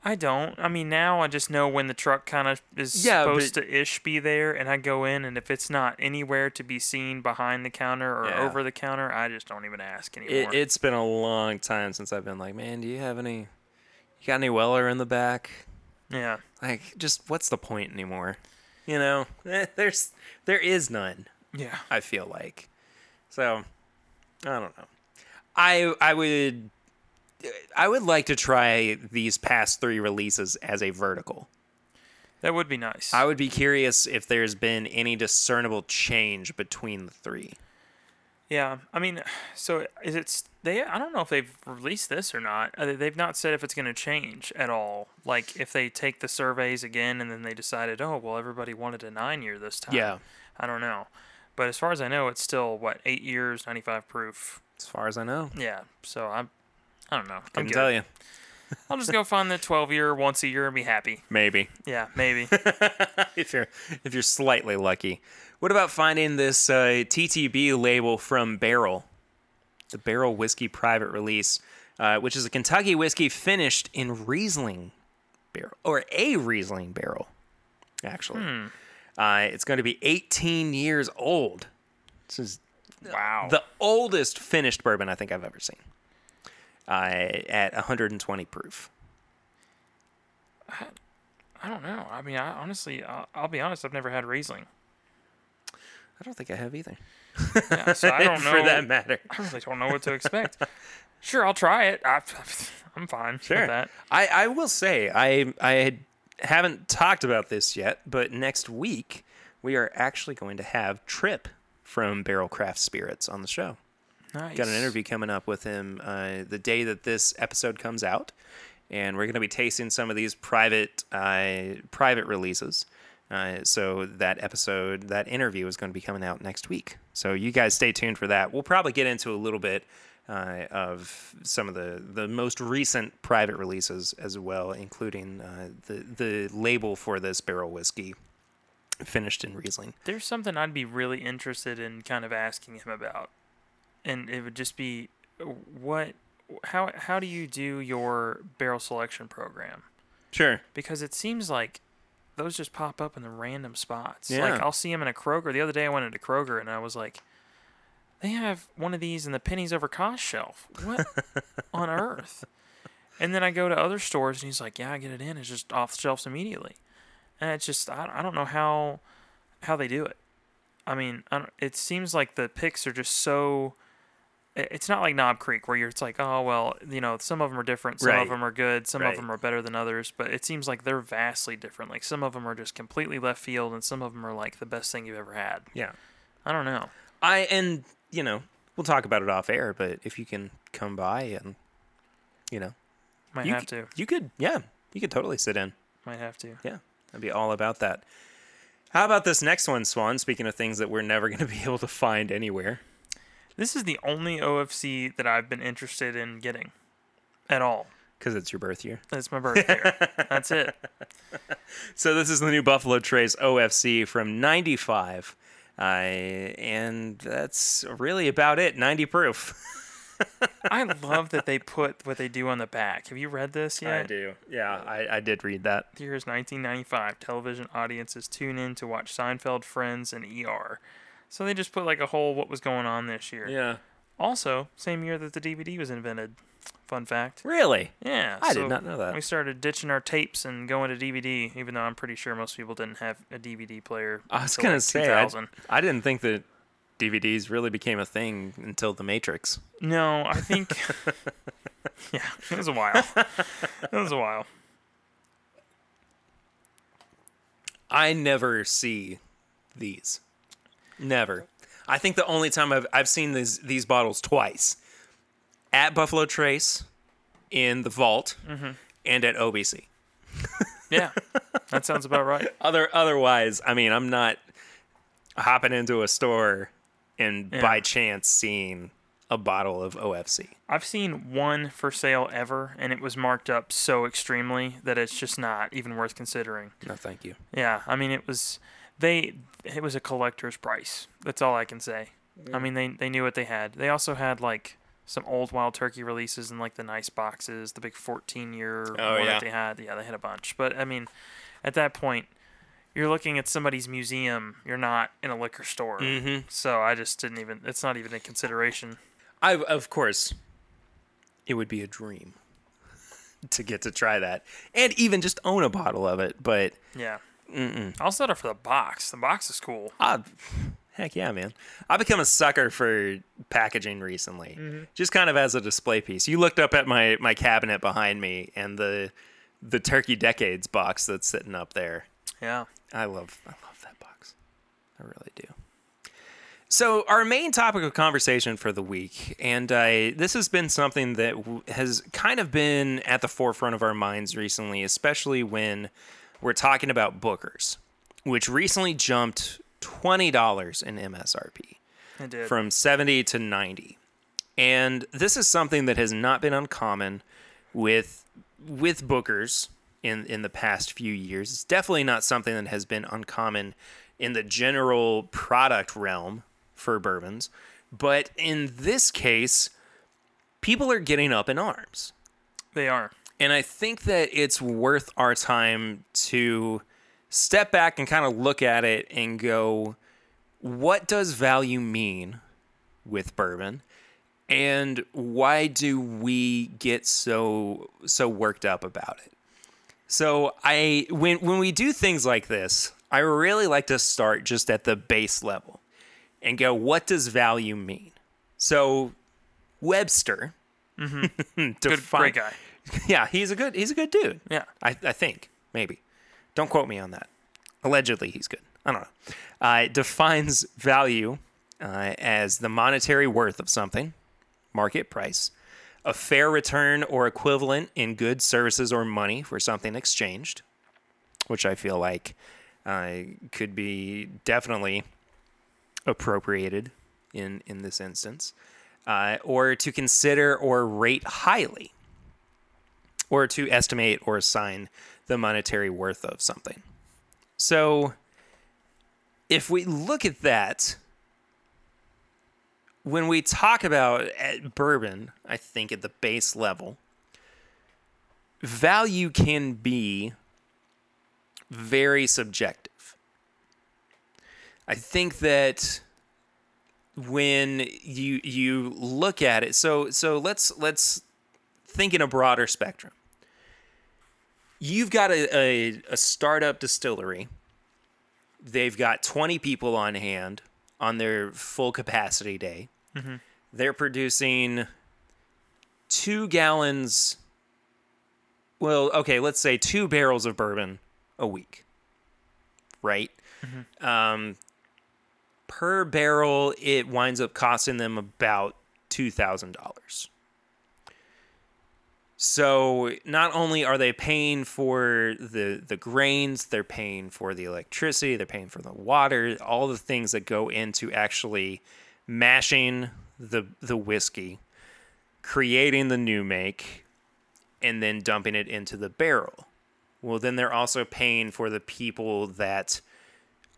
I don't. I mean, now I just know when the truck kind of is
Yeah,
supposed
but-
to ish be there, and I go in, and if it's not anywhere to be seen behind the counter or
Yeah.
over the counter, I just don't even ask anymore.
It, it's been a long time since I've been like, "Man, do you have any? You got any Weller in the back?"
yeah.
Like, just what's the point anymore? You know, Eh, there's there is none.
Yeah.
I feel like, so I don't know. I I would I would like to try these past three releases as a vertical.
That would be nice.
I would be curious if there's been any discernible change between the three.
Yeah, I mean, so is it? They I don't know if they've released this or not. Uh, They've not said if it's going to change at all. Like if they take the surveys again and then they decided, oh well, everybody wanted a nine year this time.
Yeah.
I don't know, but as far as I know, it's still what eight years, ninety five proof.
As far as I know,
Yeah, so I'm. I don't know.
Couldn't tell you.
I'll just go find the twelve year once a year and be happy.
Maybe.
Yeah, maybe.
if you're if you're slightly lucky. What about finding this uh, TTB label from Barrell, the Barrell Whiskey Private Release, uh, which is a Kentucky whiskey finished in Riesling barrel or a Riesling barrel, actually. Uh, it's going to be 18 years old. This is
wow.
the oldest finished bourbon I think I've ever seen. Uh, at 120 proof.
I I don't know. I mean, I honestly, I'll, I'll be honest. I've never had Riesling.
I don't think I have either.
Yeah, so I don't know.
For that matter.
I really don't know what to expect. sure, I'll try it. I, I'm fine
Sure.
with that.
I, I will say I I haven't talked about this yet, but next week we are actually going to have Tripp from Barrell Craft Spirits on the show.
Nice.
Got an interview coming up with him uh, the day that this episode comes out, and we're going to be tasting some of these private uh, private releases. Uh, so that episode, that interview is going to be coming out next week. So you guys stay tuned for that. We'll probably get into a little bit uh, of some of the, the most recent private releases as well, including uh, the the label for this Barrell whiskey, finished in Riesling.
There's something I'd be really interested in kind of asking him about, and it would just be what, how, how do you do your barrel selection program?
Sure.
Because it seems like those just pop up in the random spots.
Yeah.
Like I'll see them in a Kroger. The other day I went into Kroger and I was like, they have one of these in the pennies over cost shelf. What on earth? And then I go to other stores and he's like, yeah, I get it in. It's just off the shelves immediately. And it's just I, I don't know how how they do it. I mean, I don't, it seems like the picks are just so. It's not like Knob Creek where you're. It's like, oh well, you know, some of them are different, some
Right.
of them are good, some
Right.
of them are better than others. But it seems like they're vastly different. Like some of them are just completely left field, and some of them are like the best thing you've ever had.
Yeah.
I don't know.
I and you know we'll talk about it off air, but if you can come by and you know
Might
you
have
c-
to.
you could yeah you could totally sit in.
Might have to.
Yeah, I'd be all about that. How about this next one, Swan? Speaking of things that we're never going to be able to find anywhere.
This is the only OFC that I've been interested in getting, at all.
Because it's your birth year.
It's my birth year. That's it.
So this is the new Buffalo Trace OFC from 95. Uh, and that's really about it. 90 proof.
I love that they put what they do on the back. Have you read this yet?
I do. Yeah, I, I did read that.
The year is 1995. Television audiences tune in to watch Seinfeld, Friends, and ER. So they just put like a whole what was going on this year.
Yeah.
Also, same year that the DVD was invented. Fun fact.
Really?
Yeah.
I
so
did not know that.
We started ditching our tapes and going to DVD, even though I'm pretty sure most people didn't have a DVD player.
I was
until,
going
like,
to say, I, I didn't think that DVDs really became a thing until The Matrix.
No, I think. yeah, it was a while. It was a while.
I never see these. Never. I think the only time I've I've seen these these bottles twice at Buffalo Trace, in the vault,
Mm-hmm.
and at OBC.
Yeah, that sounds about right.
Other otherwise, I mean, I'm not hopping into a store and
Yeah.
by chance seeing a bottle of OFC.
I've seen one for sale ever, and it was marked up so extremely that it's just not even worth considering.
No, thank you.
Yeah, I mean, it was they. It was a collector's price. That's all I can say. I mean, they they knew what they had. They also had like some old Wild Turkey releases in like the nice boxes, the big 14 year
Oh, yeah.
that they had. Yeah, they had a bunch. But I mean, at that point, you're looking at somebody's museum. You're not in a liquor store.
Mm-hmm.
So I just didn't even. It's not even a consideration.
I of course, it would be a dream to get to try that and even just own a bottle of it. But
Yeah. I'll settle for the box. The box is cool.
I, heck yeah, man! I've become a sucker for packaging recently, just kind of as a display piece. You looked up at my my cabinet behind me and the the Turkey Decades box that's sitting up there.
Yeah.
I love I love that box. I really do. So our main topic of conversation for the week, and uh, this has been something that w- has kind of been at the forefront of our minds recently, especially when we're talking about Booker's, which recently jumped twenty dollars in MSRP
did.
from 70 to 90 and this is something that has not been uncommon with with Booker's in in the past few years it's definitely not something that has been uncommon in the general product realm for bourbons but in this case people are getting up in arms
they are.
And I think that it's worth our time to step back and kind of look at it and go, what does value mean with bourbon? And why do we get so so worked up about it? So I when when we do things like this, I really like to start just at the base level and go, what does value mean? So Webster mm-hmm.
Good,
define-
great guy.
yeah, he's a good he's a good dude.
Yeah.
I, I think maybe. Don't quote me on that. Allegedly, he's good. I don't know. Uh, it defines value uh, as the monetary worth of something, market price, a fair return or equivalent in goods, services, or money for something exchanged, which I feel like uh, could be definitely appropriated in in this instance, uh, or to consider or rate highly or to estimate or assign the monetary worth of something. So, if we look at that, when we talk about uh, bourbon, I think at the base level, value can be very subjective. I think that when you you look at it, so so let's let's think in a broader spectrum. You've got a, a, a startup distillery. They've got 20 people on hand on their full capacity day. They're producing two gallons. Well, okay, let's say two barrels of bourbon a week, right? Um, per barrel, it winds up costing them about two thousand dollars. So not only are they paying for the the grains, they're paying for the electricity, they're paying for the water, all the things that go into actually mashing the the whiskey, creating the new make, and then dumping it into the barrel. Well, then they're also paying for the people that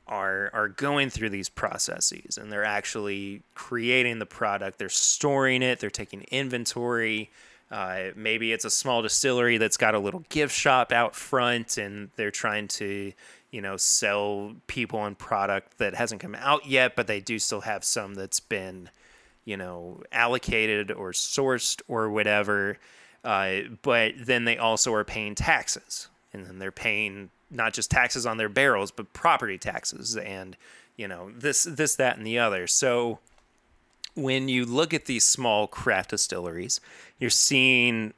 are are going through these processes and they're actually creating the product. They're storing it. They're taking inventory. Uh, maybe it's a small distillery that's got a little gift shop out front, and they're trying to, you know, sell people on product that hasn't come out yet, but they do still have some that's been, you know, allocated or sourced or whatever. Uh, but then they also are paying taxes, and then they're paying not just taxes on their barrels, but property taxes, and you know this, this, that, and the other. So when you look at these small craft distilleries, you're seeing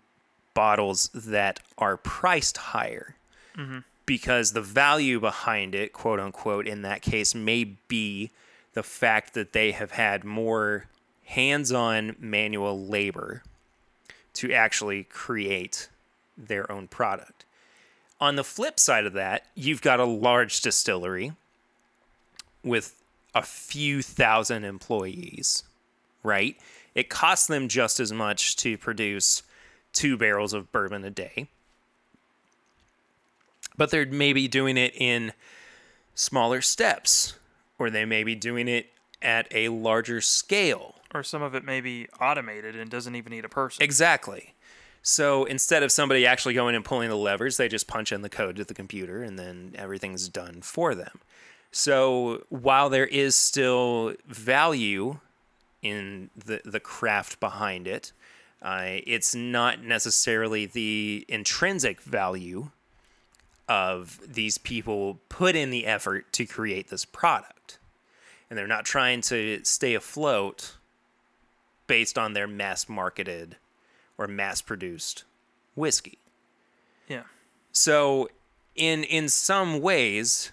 bottles that are priced higher mm-hmm. because the value behind it, quote unquote, in that case, may be the fact that they have had more hands on manual labor to actually create their own product. On the flip side of that, you've got a large distillery with a few thousand employees, right? It costs them just as much to produce two barrels of bourbon a day. But they're maybe doing it in smaller steps, or they may be doing it at a larger scale.
Or some of it may be automated and doesn't even need a person.
Exactly. So instead of somebody actually going and pulling the levers, they just punch in the code to the computer and then everything's done for them. So while there is still value in the, the craft behind it, uh, it's not necessarily the intrinsic value of these people put in the effort to create this product. And they're not trying to stay afloat based on their mass marketed or mass produced whiskey.
Yeah.
So in in some ways,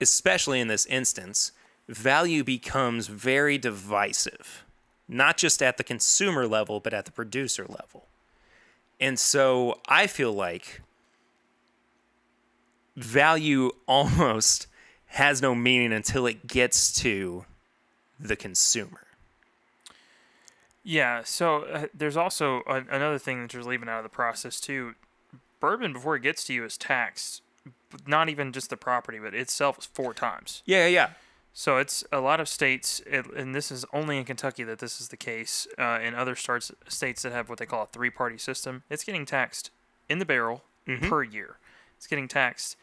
especially in this instance, value becomes very divisive, not just at the consumer level, but at the producer level. And so I feel like value almost has no meaning until it gets to the consumer.
Yeah. So uh, there's also a, another thing that you're leaving out of the process too. Bourbon before it gets to you is taxed, not even just the property, but itself is four times.
Yeah, yeah.
So it's a lot of states, and this is only in Kentucky that this is the case. Uh, in other starts, states that have what they call a three-party system, it's getting taxed in the barrel per year. It's getting taxed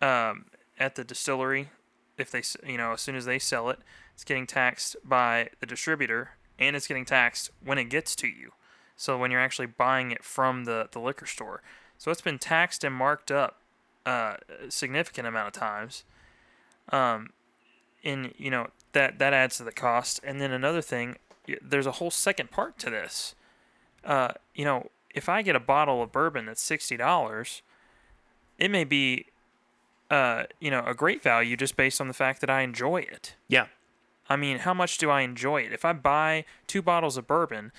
um, at the distillery if they, you know, as soon as they sell it. It's getting taxed by the distributor, and it's getting taxed when it gets to you. So when you're actually buying it from the, the liquor store, so it's been taxed and marked up uh, a significant amount of times. Um, and you know that that adds to the cost. And then another thing, there's a whole second part to this. Uh, you know, if I get a bottle of bourbon that's sixty dollars, it may be, uh, you know, a great value just based on the fact that I enjoy it.
Yeah.
I mean, how much do I enjoy it? If I buy two bottles of bourbon,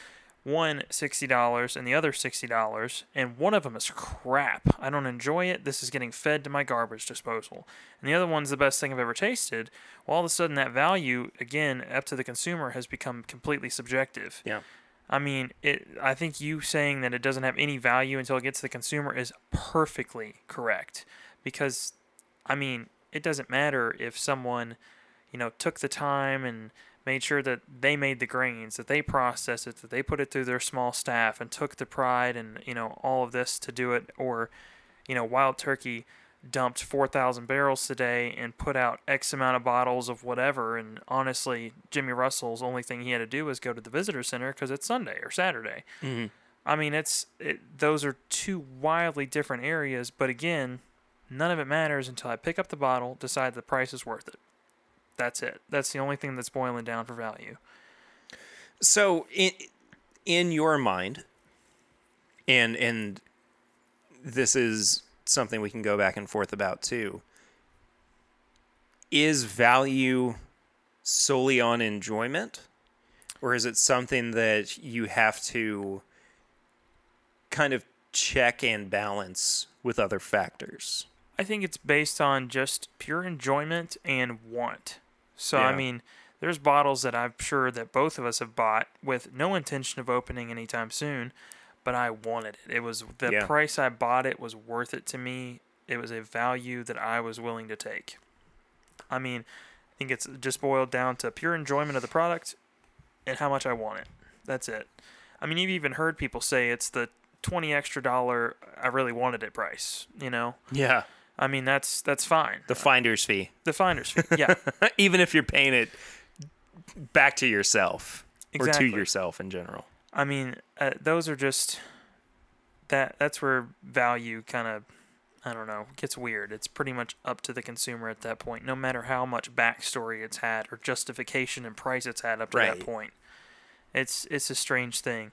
one sixty dollars and the other sixty dollars, and one of them is crap. I don't enjoy it. This is getting fed to my garbage disposal, and the other one's the best thing I've ever tasted. Well, all of a sudden, that value again up to the consumer has become completely subjective.
Yeah.
I mean, it. I think you saying that it doesn't have any value until it gets to the consumer is perfectly correct, because, I mean, it doesn't matter if someone, you know, took the time and made sure that they made the grains, that they processed it, that they put it through their small staff and took the pride and you know all of this to do it, or, you know, Wild Turkey dumped 4,000 barrels today and put out X amount of bottles of whatever. And honestly, Jimmy Russell's only thing he had to do was go to the visitor center because it's Sunday or Saturday.
Mhm.
I mean, it's it, those are two wildly different areas. But again, none of it matters until I pick up the bottle, decide the price is worth it. That's it. That's the only thing that's boiling down for value.
So in in your mind, and and this is something we can go back and forth about too. Is value solely on enjoyment, or is it something that you have to kind of check and balance with other factors?
I think it's based on just pure enjoyment and want. So I mean, there's bottles that I'm sure that both of us have bought with no intention of opening anytime soon, but I wanted it. It was the
Yeah.
price I bought it was worth it to me. It was a value that I was willing to take. I mean, I think it's just boiled down to pure enjoyment of the product and how much I want it. That's it. I mean, you've even heard people say it's the 20 extra dollar I really wanted it price, you know?
Yeah,
I mean, that's that's fine.
the finder's fee,
The finder's fee. Yeah,
even if you're paying it back to yourself or to yourself in general.
I mean, uh, those are just that. That's where value kind of, I don't know, gets weird. It's pretty much up to the consumer at that point, no matter how much backstory it's had or justification and price it's had up to
Right.
that point. It's it's a strange thing,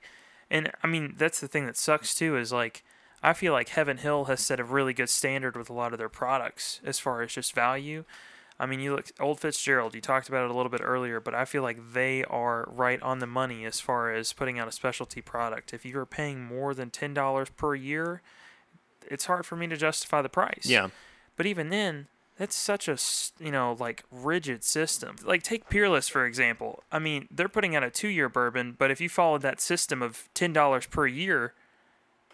and I mean that's the thing that sucks too is like. I feel like Heaven Hill has set a really good standard with a lot of their products as far as just value. I mean, you look Old Fitzgerald. You talked about it a little bit earlier, but I feel like they are right on the money as far as putting out a specialty product. If you are paying more than ten dollars per year, it's hard for me to justify the price.
Yeah.
But even then, that's such a you know like rigid system. Like take Peerless for example. I mean, they're putting out a two-year bourbon, but if you followed that system of ten dollars per year,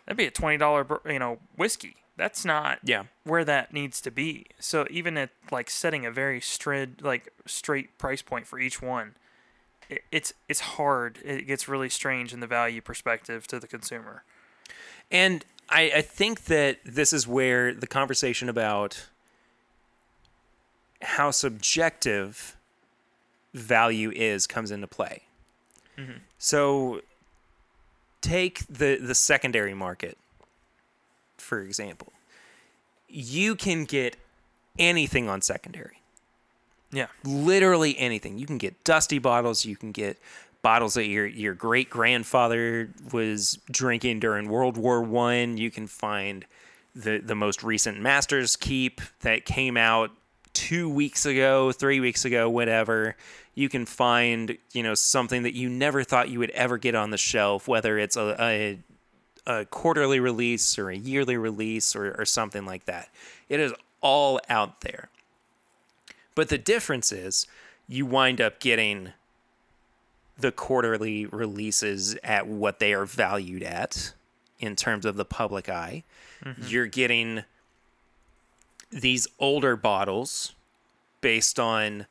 that'd be a twenty dollar you know whiskey. That's not
Yeah.
where that needs to be. So even at like setting a very straight like straight price point for each one, it, it's it's hard. It gets really strange in the value perspective to the consumer.
And I, I think that this is where the conversation about how subjective value is comes into play. Mm-hmm. So take the, the secondary market, for example. You can get anything on secondary
Yeah.
literally anything. You can get dusty bottles. You can get bottles that your your great grandfather was drinking during World War One. You can find the the most recent Masters Keep that came out two weeks ago, three weeks ago, whatever. You can find you know something that you never thought you would ever get on the shelf, whether it's a, a a quarterly release or a yearly release or, or something like that. It is all out there. But the difference is you wind up getting the quarterly releases at what they are valued at in terms of the public eye. Mm-hmm. You're getting these older bottles based on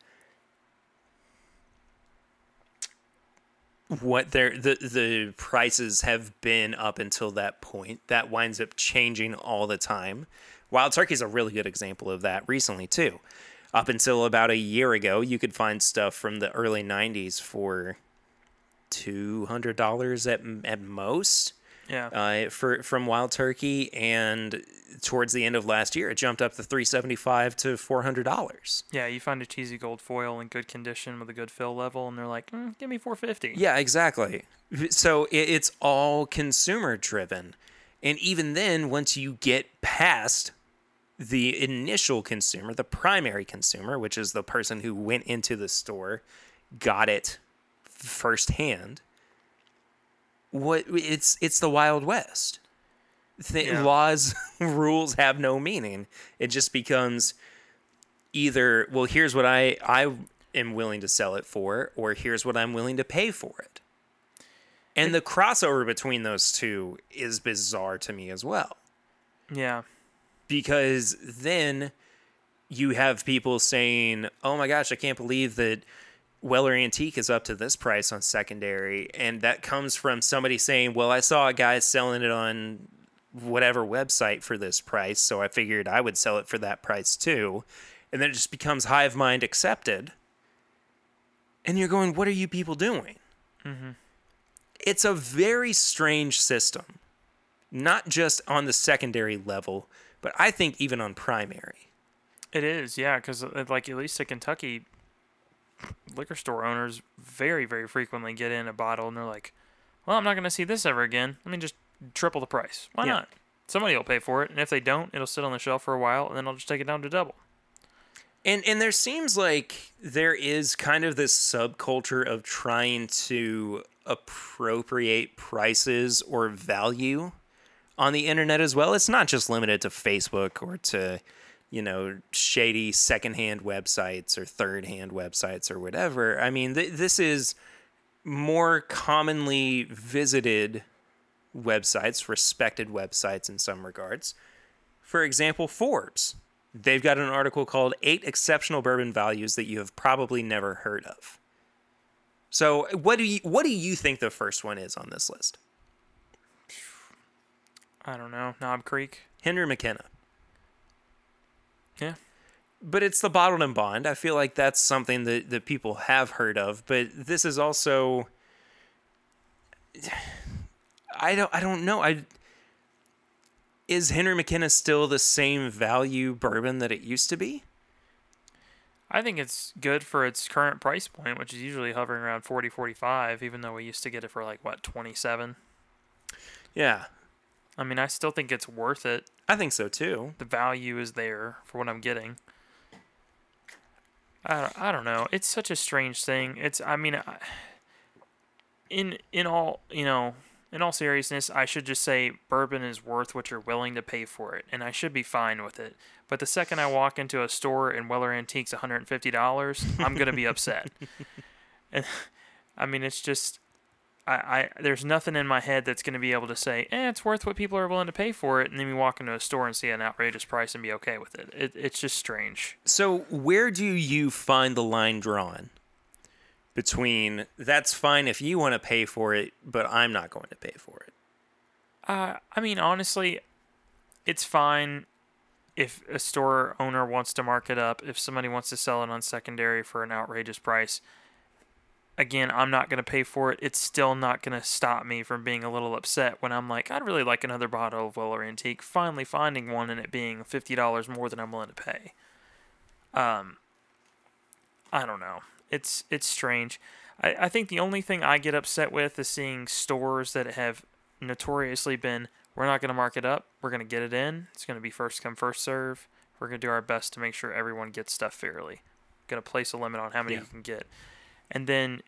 what their the the prices have been up until that point. That winds up changing all the time. Wild Turkey is a really good example of that recently too. Up until about a year ago, you could find stuff from the early '90s for two hundred dollars at at most
Yeah.
uh, for from Wild Turkey, and towards the end of last year, it jumped up to three seventy five to four hundred dollars.
yeah, you find a cheesy gold foil in good condition with a good fill level, and they're like, mm, "Give me 450."
Yeah, exactly. So it, it's all consumer driven, and even then, once you get past the initial consumer, the primary consumer, which is the person who went into the store, got it firsthand. What it's it's the Wild West. Th-
Yeah.
Laws, rules have no meaning. It just becomes either well, here's what I I am willing to sell it for, or here's what I'm willing to pay for it. And the crossover between those two is bizarre to me as well
Yeah.
because then you have people saying, "Oh my gosh, I can't believe that Weller Antique is up to this price on secondary," and that comes from somebody saying, "Well, I saw a guy selling it on whatever website for this price, so I figured I would sell it for that price too. And then it just becomes hive mind accepted. And you're going, what are you people doing? Mm-hmm. It's a very strange system, not just on the secondary level, but I think even on primary.
It is, yeah, because uh, like at least at Kentucky, liquor store owners very, very frequently get in a bottle and they're like, "Well, I'm not going to see this ever again. Let me just triple the price. Why
Yeah.
not? Somebody will pay for it, and if they don't, it'll sit on the shelf for a while, and then I'll just take it down to double."
And and there seems like there is kind of this subculture of trying to appropriate prices or value on the internet as well. It's not just limited to Facebook or to, you know, shady secondhand websites or third-hand websites or whatever. I mean, th- this is more commonly visited websites, respected websites in some regards. For example, Forbes. They've got an article called Eight Exceptional Bourbon Values That You Have Probably Never Heard of. So what do you what do you think the first one is on this list?
I don't know. Knob Creek.
Henry McKenna.
Yeah.
But it's the bottled and bond. I feel like that's something that, that people have heard of, but this is also I don't I don't know. I is Henry McKenna still the same value bourbon that it used to be?
I think it's good for its current price point, which is usually hovering around 40, 45, even though we used to get it for like what 27.
Yeah.
I mean, I still think it's worth it.
I think so too.
The value is there for what I'm getting. I don't, I don't know. It's such a strange thing. It's I mean, I, in in all you know, in all seriousness, I should just say bourbon is worth what you're willing to pay for it, and I should be fine with it. But the second I walk into a store and Weller Antiques $150, I'm gonna be upset. And I mean, it's just. I, I there's nothing in my head that's going to be able to say, eh, it's worth what people are willing to pay for it, and then we walk into a store and see an outrageous price and be okay with it. it it's just strange.
So, where do you find the line drawn between that's fine if you want to pay for it, but I'm not going to pay for it?
Uh, I mean, honestly, it's fine if a store owner wants to mark it up. If somebody wants to sell it on secondary for an outrageous price, again, I'm not going to pay for it. It's still not going to stop me from being a little upset when I'm like, I'd really like another bottle of Weller Antique. Finally finding one and it being fifty dollars more than I'm willing to pay. Um, I don't know. It's it's strange. I, I think the only thing I get upset with is seeing stores that have notoriously been we're not going to mark it up. We're going to get it in. It's going to be first come first serve. We're going to do our best to make sure everyone gets stuff fairly. Going to place a limit on how many
Yeah.
you can get. And then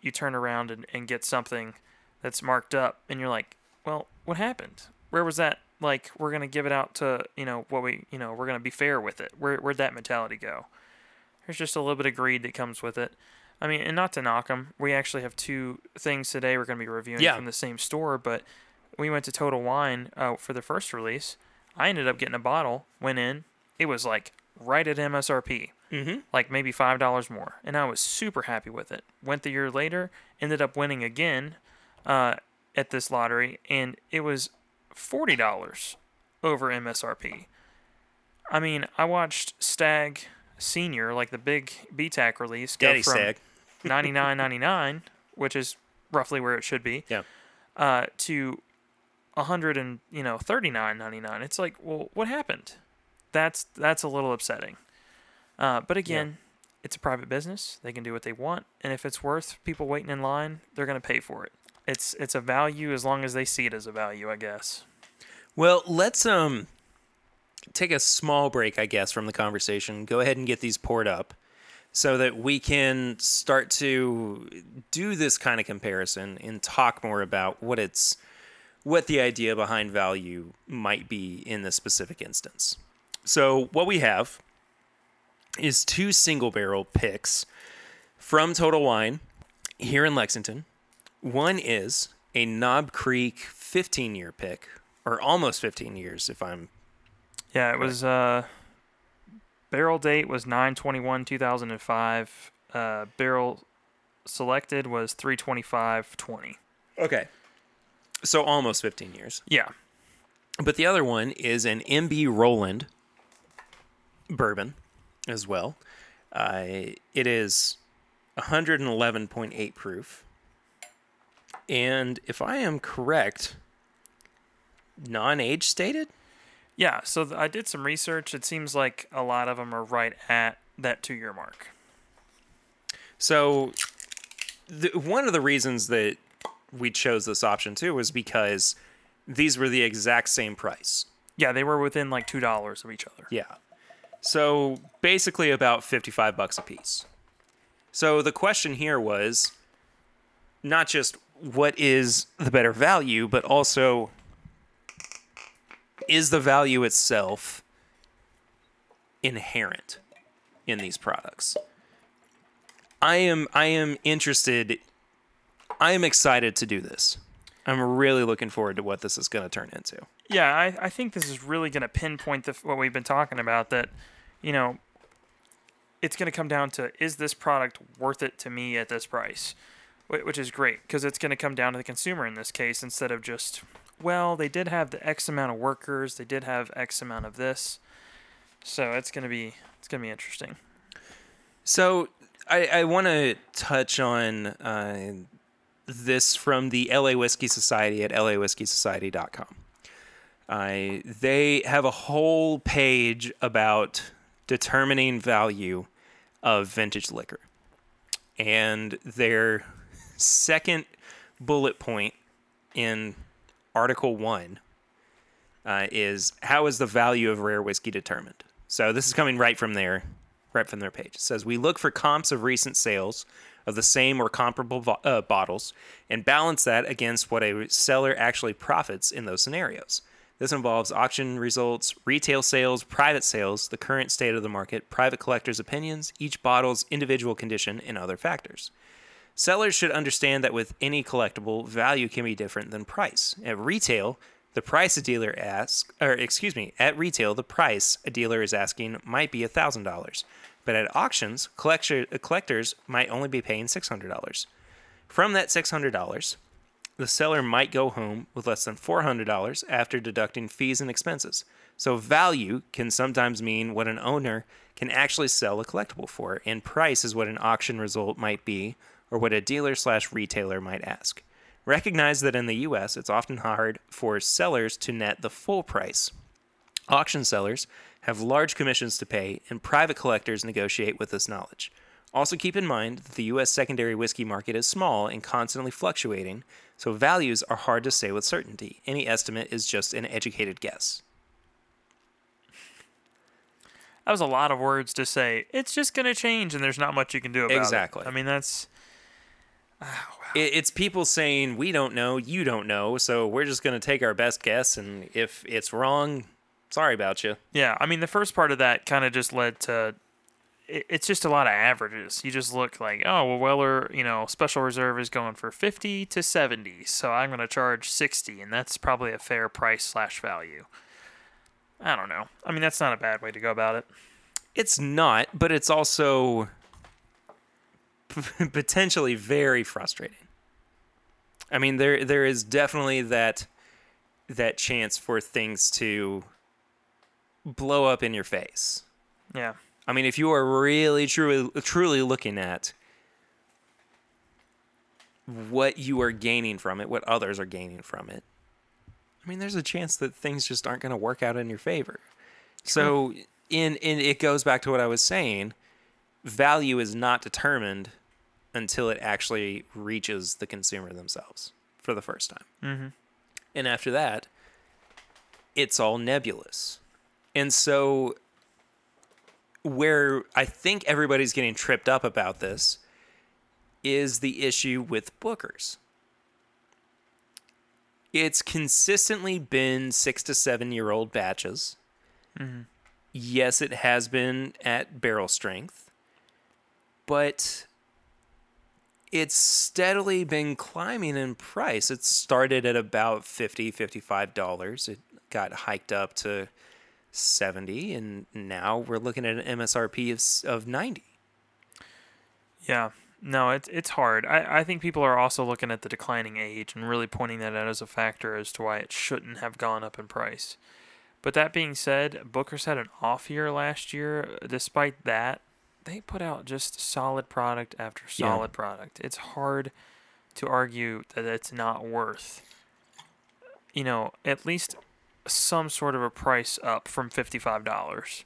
you turn around and, and get something that's marked up and you're like, "Well, what happened? Where was that like we're going to give it out to, you know, what we, you know, we're going to be fair with it. Where where'd that mentality go?" There's just a little bit of greed that comes with it. I mean, and not to knock them, we actually have two things today we're going to be reviewing
Yeah.
from the same store. But we went to Total Wine uh, for the first release. I ended up getting a bottle. Went in, it was like right at MSRP,
Mm-hmm.
like maybe five dollars more, and I was super happy with it. Went the year later, ended up winning again uh, at this lottery, and it was forty dollars over MSRP. I mean, I watched Stagg Senior, like the big BTAC release, go
Daddy
from
Stagg.
ninety nine ninety nine, which is roughly where it should be,
Yeah.
uh, to a hundred and you know thirty nine ninety nine. It's like, well, what happened? That's that's a little upsetting. Uh, but again, it's a private business; they can do what they want, and if it's worth people waiting in line, they're going to pay for it. It's it's a value as long as they see it as a value, I guess.
Well, let's um take a small break, I guess, from the conversation. Go ahead and get these poured up so that we can start to do this kind of comparison and talk more about what it's what the idea behind value might be in this specific instance. So, what we have is two single barrel picks from Total Wine here in Lexington. One is a Knob Creek 15 year pick, or almost 15 years if I'm
Yeah, it was. Uh, barrel date was nine twenty one two thousand and five. Uh, barrel selected was three twenty five twenty.
okay. So almost 15 years.
Yeah.
but the other one is an MB Roland bourbon as well. Uh, it is 111.8 proof. And if I am correct, non age stated?
Yeah, so th- I did some research. It seems like a lot of them are right at that two year mark.
So, the, one of the reasons that we chose this option too was because these were the exact same price.
Yeah, they were within like two dollars of each other.
Yeah. So basically about 55 bucks a piece. So the question here was not just what is the better value, but also is the value itself inherent in these products? I am I am interested I am excited to do this. I'm really looking forward to what this is going to turn into.
Yeah, I, I think this is really going to pinpoint the, what we've been talking about that, you know, it's going to come down to is this product worth it to me at this price? Which is great because it's going to come down to the consumer in this case instead of just, well, they did have the X amount of workers, they did have X amount of this. So it's going to be it's going to be interesting.
So I, I want to touch on uh, this from the LA Whiskey Society at lawhiskeysociety.com. Uh, they have a whole page about determining value of vintage liquor. And their second bullet point in Article 1 uh, is how is the value of rare whiskey determined? So this is coming right from there, right from their page. It says we look for comps of recent sales of the same or comparable vo- uh, bottles and balance that against what a seller actually profits in those scenarios. This involves auction results, retail sales, private sales, the current state of the market, private collectors' opinions, each bottle's individual condition, and other factors. Sellers should understand that with any collectible, value can be different than price. At retail, the price a dealer asks, or excuse me, at retail, the price a dealer is asking might be $1,000. But at auctions, collector, collectors might only be paying $600. From that $600, the seller might go home with less than $400 after deducting fees and expenses. So, value can sometimes mean what an owner can actually sell a collectible for, and price is what an auction result might be or what a dealer slash retailer might ask. Recognize that in the US, it's often hard for sellers to net the full price. Auction sellers have large commissions to pay, and private collectors negotiate with this knowledge. Also, keep in mind that the U.S. secondary whiskey market is small and constantly fluctuating, so values are hard to say with certainty. Any estimate is just an educated guess.
That was a lot of words to say. It's just going to change and there's not much you can do about
Exactly.
it. Exactly. I mean, that's ah,
It- It's people saying, We don't know, you don't know, so we're just going to take our best guess, and if it's wrong, sorry about you.
Yeah, I mean, the first part of that kind of just led to. It- It's just a lot of averages. You just look like, oh, well, Weller, you know, special reserve is going for 50 to 70, so I'm going to charge 60, and that's probably a fair price slash value. I don't know. I mean, that's not a bad way to go about it.
It's not, but it's also p- potentially very frustrating. I mean, there there is definitely that that chance for things to blow up in your face.
Yeah.
I mean, if you are really truly truly looking at what you are gaining from it, what others are gaining from it, I mean, there's a chance that things just aren't going to work out in your favor. So, in in it goes back to what I was saying. Value is not determined until it actually reaches the consumer themselves for the first time.
Mm-hmm.
And after that, it's all nebulous. And so, where I think everybody's getting tripped up about this is the issue with Booker's. It's consistently been six to seven year old batches. Yes, it has been at barrel strength, but it's steadily been climbing in price. It started at about $50, $55. It got hiked up to 70 and now we're looking at an MSRP of, of 90.
Yeah. No, it's it's hard. I, I think people are also looking at the declining age and really pointing that out as a factor as to why it shouldn't have gone up in price. But that being said, Booker's had an off year last year. Despite that, they put out just solid product after
Yeah.
solid product. It's hard to argue that it's not worth, you know, at least some sort of a price up from fifty-five dollars.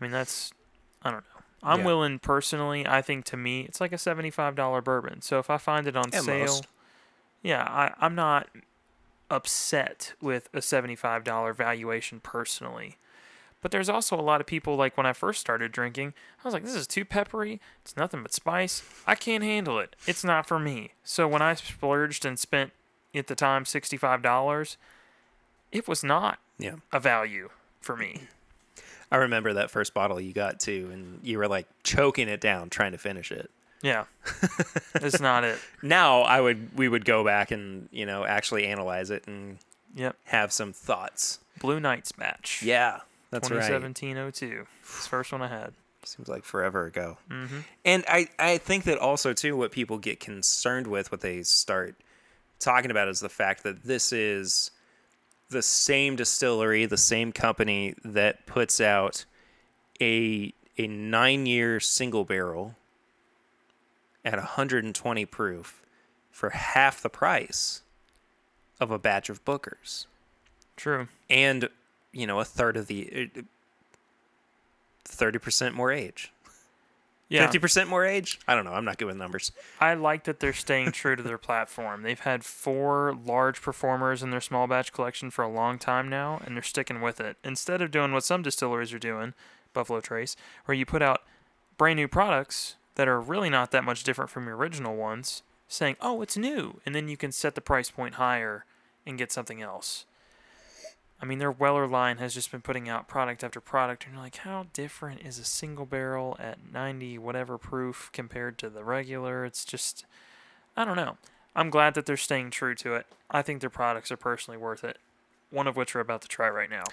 I mean, that's I don't know. I'm
Yeah.
willing personally. I think to me, it's like a seventy-five dollar bourbon. So if I find it on
At
sale,
most.
yeah, I, I'm not upset with a seventy-five dollar valuation personally. But there's also a lot of people like when I first started drinking, I was like, this is too peppery. It's nothing but spice. I can't handle it. It's not for me. So when I splurged and spent at the time sixty-five dollars, it was not
Yeah.
a value for me.
I remember that first bottle you got too, and you were like choking it down trying to finish it.
Yeah, it's not it.
Now I would we would go back and you know actually analyze it and
Yep,
have some thoughts.
Blue Knights match.
Yeah, that's right.
2017-02. It's first one I had.
Seems like forever ago.
Mm-hmm.
And I, I think that also too what people get concerned with what they start talking about is the fact that this is the same distillery, the same company that puts out a a 9-year single barrel at 120 proof for half the price of a batch of Booker's
True.
and you know a third of the uh, 30% more age.
Yeah.
Fifty percent more age? I don't know. I'm not good with numbers.
I like that they're staying true to their platform. They've had four large performers in their small batch collection for a long time now, and they're sticking with it. Instead of doing what some distilleries are doing, Buffalo Trace, where you put out brand new products that are really not that much different from your original ones, saying, oh, it's new, and then you can set the price point higher and get something else. I mean, their Weller line has just been putting out product after product, and you're like, how different is a single barrel at 90 whatever proof compared to the regular? It's just, I don't know. I'm glad that they're staying true to it. I think their products are personally worth it. One of which we're about to try right now.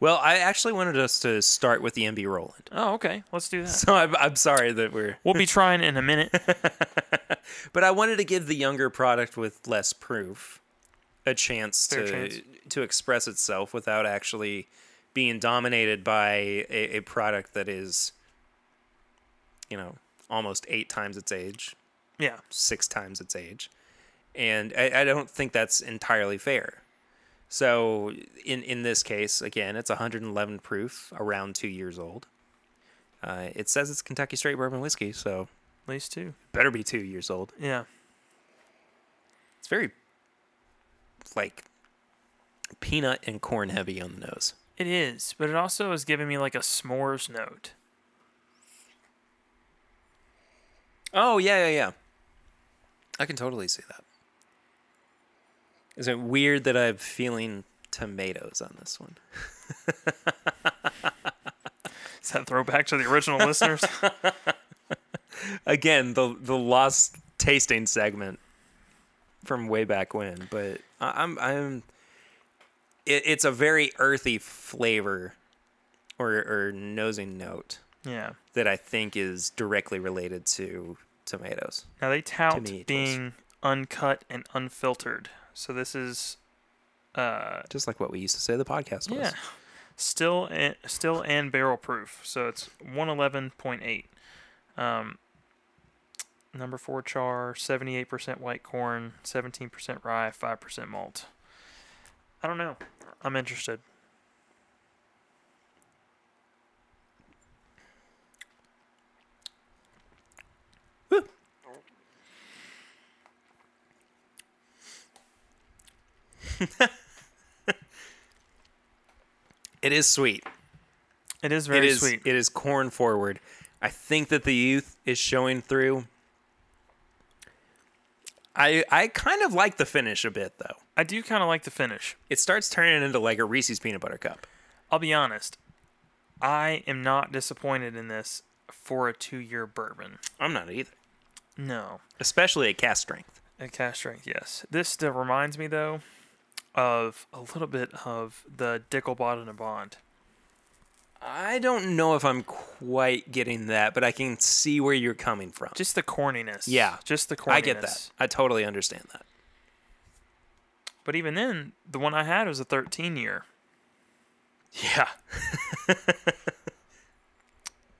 Well, I actually wanted us to start with the MB Roland.
Oh, okay. Let's do that.
So I'm, I'm sorry that we're,
We'll be trying in a minute.
but I wanted to give the younger product with less proof a chance
Fair
to
chance.
to express itself without actually being dominated by a, a product that is, you know, almost eight times its age,
Yeah.
six times its age, and I, I don't think that's entirely fair. So in in this case, again, it's 111 proof, around two years old. Uh, it says it's Kentucky Straight Bourbon Whiskey, so
At least two.
better be two years old.
Yeah.
It's very like peanut and corn heavy on the nose.
It is, but it also is giving me like a s'mores note.
Oh yeah, yeah, yeah. I can totally see that. Is it weird that I'm feeling tomatoes on this one?
Is that a throwback to the original listeners?
Again, the the lost tasting segment from way back when, but I- I'm I'm. It, it's a very earthy flavor, or or nosing note
Yeah.
that I think is directly related to tomatoes.
Now they tout
Tomatoes.
being uncut and unfiltered. So this is uh
Just like what we used to say the podcast was.
yeah. Still and still and barrel proof. So it's 111.8. Um number 4 char, 78% white corn, 17% rye, 5% malt. I don't know. I'm interested.
It is sweet.
It is very
it is
sweet.
it is corn forward. I think that the youth is showing through. I I kind of like the finish a bit though.
I do kind of like the finish.
It starts turning into like a Reese's peanut butter cup.
I'll be honest. I am not disappointed in this for a two-year bourbon.
I'm not either,
No.
especially at cask strength.
At cask strength, yes. This still reminds me though of a little bit of the Dickel Bottled in Bond.
I don't know if I'm quite getting that, but I can see where you're coming from.
Just the corniness.
Yeah.
Just the corniness.
I get that. I totally understand that.
But even then, the one I had was a 13 year.
Yeah.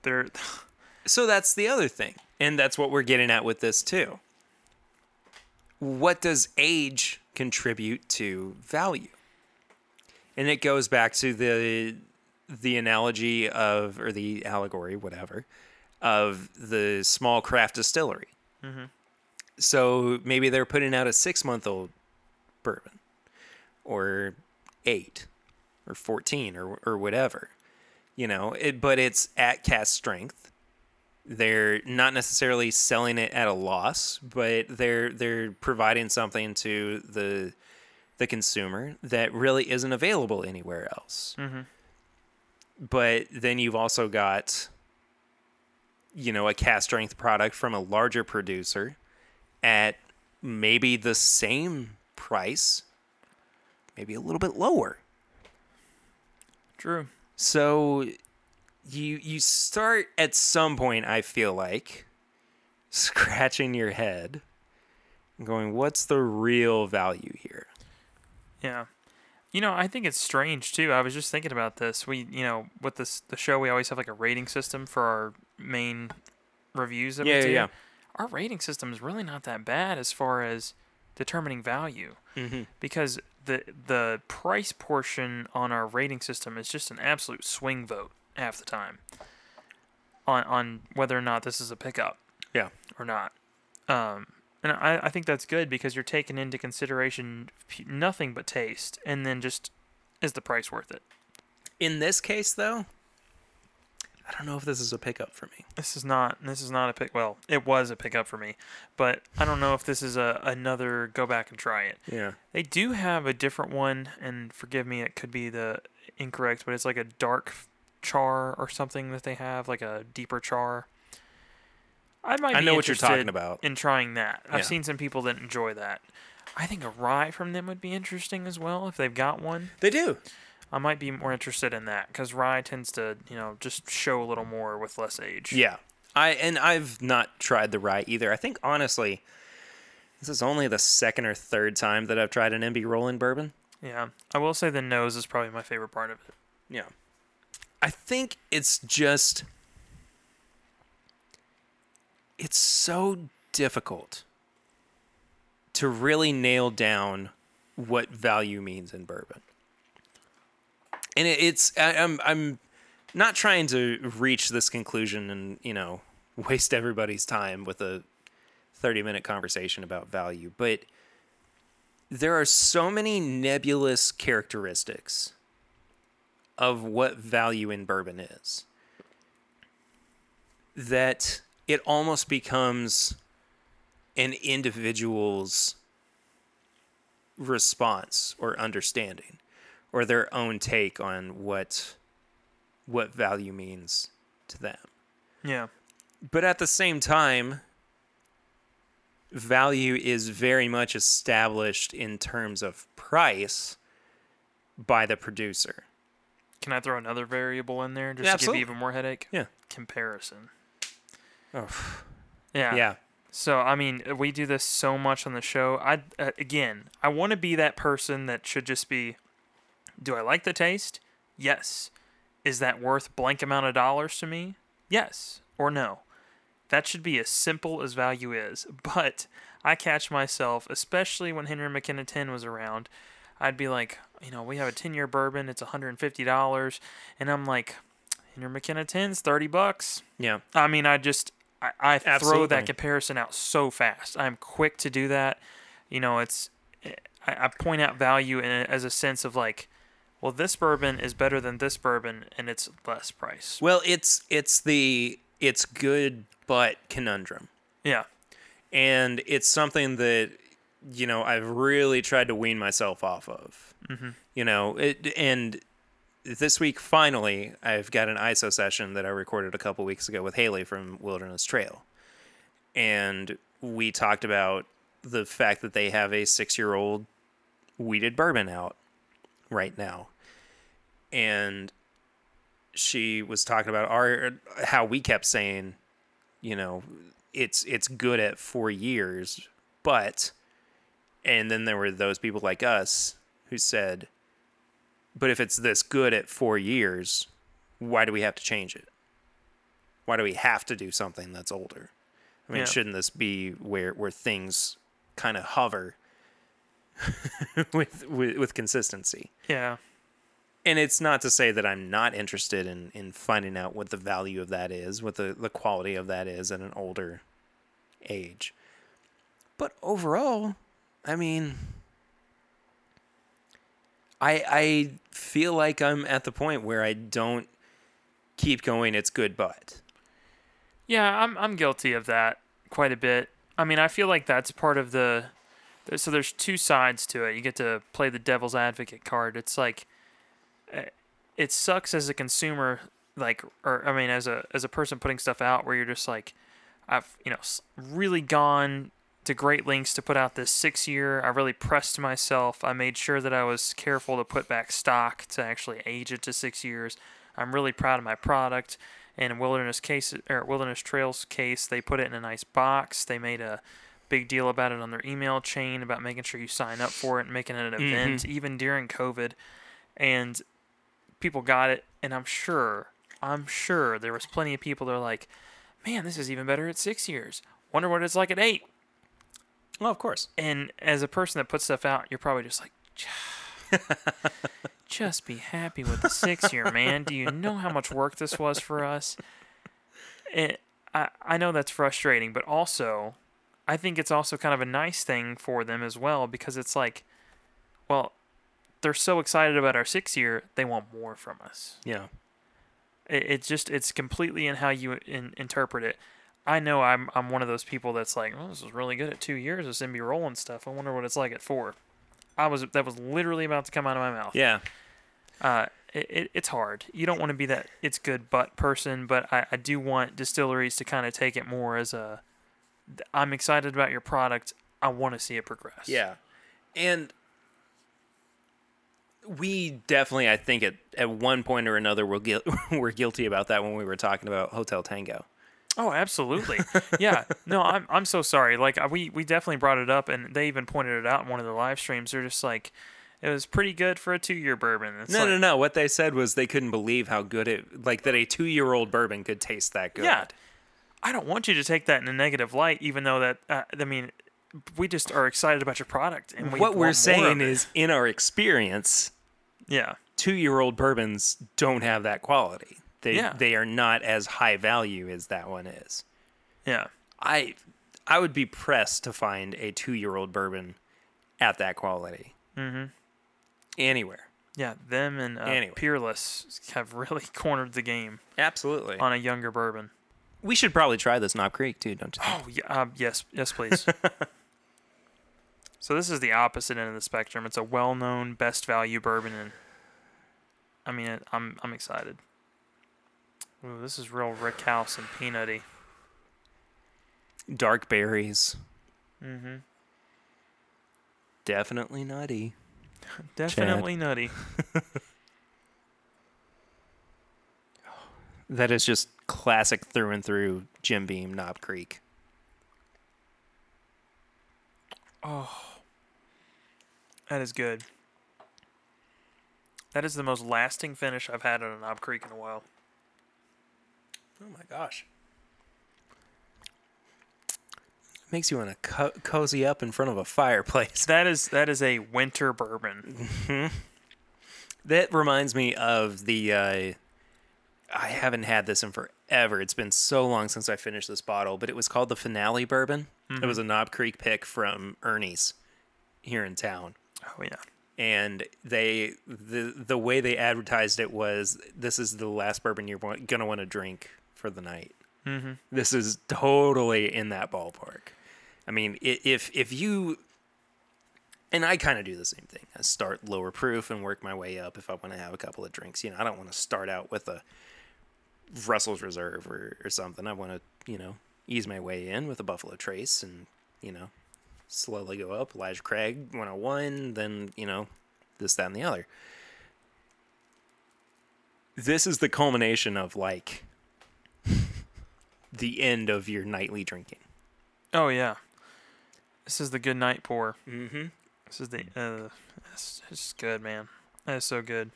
They're
So that's the other thing. And that's what we're getting at with this too. What does age contribute to value? And it goes back to the the analogy of or the allegory, whatever, of the small craft distillery. Mm-hmm. So maybe they're putting out a six month old bourbon or eight or 14 or, or whatever, you know, it, but it's at cask strength they're not necessarily selling it at a loss, but they're they're providing something to the the consumer that really isn't available anywhere else. Mm-hmm. But then you've also got you know a cask strength product from a larger producer at maybe the same price, maybe a little bit lower.
true.
So you you start at some point I feel like scratching your head and going what's the real value here?
Yeah. You know, I think it's strange too. I was just thinking about this. We, you know, with this the show, we always have like a rating system for our main reviews that
Yeah,
we
yeah,
do.
yeah.
Our rating system is really not that bad as far as determining value
Mm-hmm.
because the the price portion on our rating system is just an absolute swing vote half the time on on whether or not this is a pickup
Yeah.
or not. Um, and I, I think that's good because you're taking into consideration nothing but taste, and then just is the price worth it?
In this case though, I don't know if this is a pickup for me.
This is not. This is not a pick. Well, it was a pickup for me, but I don't know if this is a another go back and try it.
Yeah.
They do have a different one, and forgive me, it could be the incorrect, but it's like a dark char or something that they have, like a deeper char. I might.
I
be
know what you're talking
interested
about.
In trying that, I've
Yeah.
seen some people that enjoy that. I think a rye from them would be interesting as well if they've got one.
They do.
I might be more interested in that because rye tends to, you know, just show a little more with less age.
Yeah. I and I've not tried the rye either. I think honestly this is only the second or third time that I've tried an MB Roland bourbon.
Yeah. I will say the nose is probably my favorite part of it.
Yeah. I think it's just it's so difficult to really nail down what value means in bourbon. And it, it's I, I'm I'm not trying to reach this conclusion and, you know, waste everybody's time with a 30 minute conversation about value, but there are so many nebulous characteristics of what value in bourbon is that it almost becomes an individual's response or understanding or their own take on what what value means to them
Yeah.
but at the same time value is very much established in terms of price by the producer
Can I throw another variable in there just
Yeah,
to
absolutely.
give you even more headache?
Yeah.
Comparison.
Oh,
Yeah.
yeah
So I mean, we do this so much on the show. I uh, again, I want to be that person that should just be. Do I like the taste? Yes. Is that worth blank amount of dollars to me? Yes or no. That should be as simple as value is. But I catch myself, especially when Henry McKenna 10 was around, I'd be like, you know, we have a 10 year bourbon, it's $150. And I'm like, Henry McKenna 10's 30 bucks.
yeah
I mean, I just I, I throw that comparison out so fast. I'm quick to do that. You know, it's eh, I, I point out value in as a sense of like, well, this bourbon is better than this bourbon, and it's less price.
well it's it's the it's good but conundrum
Yeah,
and it's something that you know I've really tried to wean myself off of. Mm-hmm. You know, it, and this week finally I've got an ISO session that I recorded a couple weeks ago with Haley from Wilderness Trail, and we talked about the fact that they have a six-year-old wheated bourbon out right now, and she was talking about our how we kept saying, you know, it's it's good at four years, but, and then there were those people like us who said, but if it's this good at four years, why do we have to change it? Why do we have to do something that's older? I mean,
Yeah.
shouldn't this be where where things kind of hover with, with with consistency?
Yeah.
and it's not to say that I'm not interested in, in finding out what the value of that is, what the, the quality of that is at an older age. But overall, I mean, I I feel like I'm at the point where I don't keep going. It's good, but
Yeah, I'm I'm guilty of that quite a bit. I mean, I feel like that's part of the so there's two sides to it. You get to play the devil's advocate card. It's like eh, it sucks as a consumer like or I mean as a as a person putting stuff out where you're just like I've, you know, really gone to great lengths to put out this 6 year. I really pressed myself. I made sure that I was careful to put back stock to actually age it to 6 years. I'm really proud of my product. And in Wilderness case or Wilderness Trails case, they put it in a nice box. They made a big deal about it on their email chain about making sure you sign up for it and making it an mm-hmm. event even during COVID. And people got it and I'm sure I'm sure there was plenty of people that are like, "Man, this is even better at 6 years. Wonder what it's like at 8."
Well, of course,
And as a person that puts stuff out, you're probably just like, just be happy with the six year, man. Do you know how much work this was for us? It, I, I know that's frustrating, but also, I think it's also kind of a nice thing for them as well because it's like, well, they're so excited about our six year, they want more from us.
yeah,
It, it's just it's completely in how you in, interpret it. I know I'm I'm one of those people that's like, oh, this is really good at two years. This MB Roland stuff. I wonder what it's like at four. I was that was literally about to come out of my mouth.
yeah,
Uh, it, it, it's hard. You don't want to be that it's good but person, but I, I do want distilleries to kind of take it more as a. I'm excited about your product. I want to see it progress.
Yeah. And we definitely, I think, at, at one point or another, we're, guil- we're guilty about that when we were talking about Hotel Tango.
Oh, absolutely. yeah. No, I'm I'm so sorry. Like uh, we we definitely brought it up, and they even pointed it out in one of the live streams. They're just like, it was pretty good for a two year bourbon. It's
No,
like,
no, no. What they said was they couldn't believe how good it, like that a two year old bourbon could taste that good.
Yeah. I don't want you to take that in a negative light, even though that uh, I mean, we just are excited about your product, and we
what we're saying is, in our experience,
yeah,
two year old bourbons don't have that quality. They,
Yeah.
they are not as high value as that one is.
yeah,
I I would be pressed to find a two year old bourbon at that quality. Mm-hmm. Anywhere.
yeah. Them and uh,
Anyway.
Peerless have really cornered the game
Absolutely.
on a younger bourbon.
we should probably try this Knob Creek too, don't you think?
Oh yeah, um, yes, yes, please. so this is the opposite end of the spectrum. It's a well-known, best value bourbon, and I mean, I'm I'm excited. Ooh, this is real rickhouse and peanutty.
Dark berries.
Mm-hmm.
Definitely nutty.
Definitely nutty.
That is just classic through and through Jim Beam Knob Creek. Oh.
That is good. That is the most lasting finish I've had on a Knob Creek in a while.
Oh my gosh. Makes you want to co- cozy up in front of a fireplace.
That is that is a winter bourbon.
That reminds me of the. Uh, I haven't had this in forever. It's been so long since I finished this bottle, but it was called the Finale Bourbon. It was a Knob Creek pick from Ernie's here in town.
Oh yeah.
and they the the way they advertised it was this is the last bourbon you're gonna want to drink for the night. Mm-hmm. This is totally in that ballpark. I mean, if if you and I kind of do the same thing. I start lower proof and work my way up if I want to have a couple of drinks. You know, I don't want to start out with a Russell's Reserve or, or something. I want to, you know, ease my way in with a Buffalo Trace and, you know, slowly go up. Elijah Craig 101, then, you know, this, that, and the other. this is the culmination of like the end of your nightly drinking.
Oh yeah. This is the good night pour.
Mm-hmm.
This is the uh it's, it's good, man. That is so good.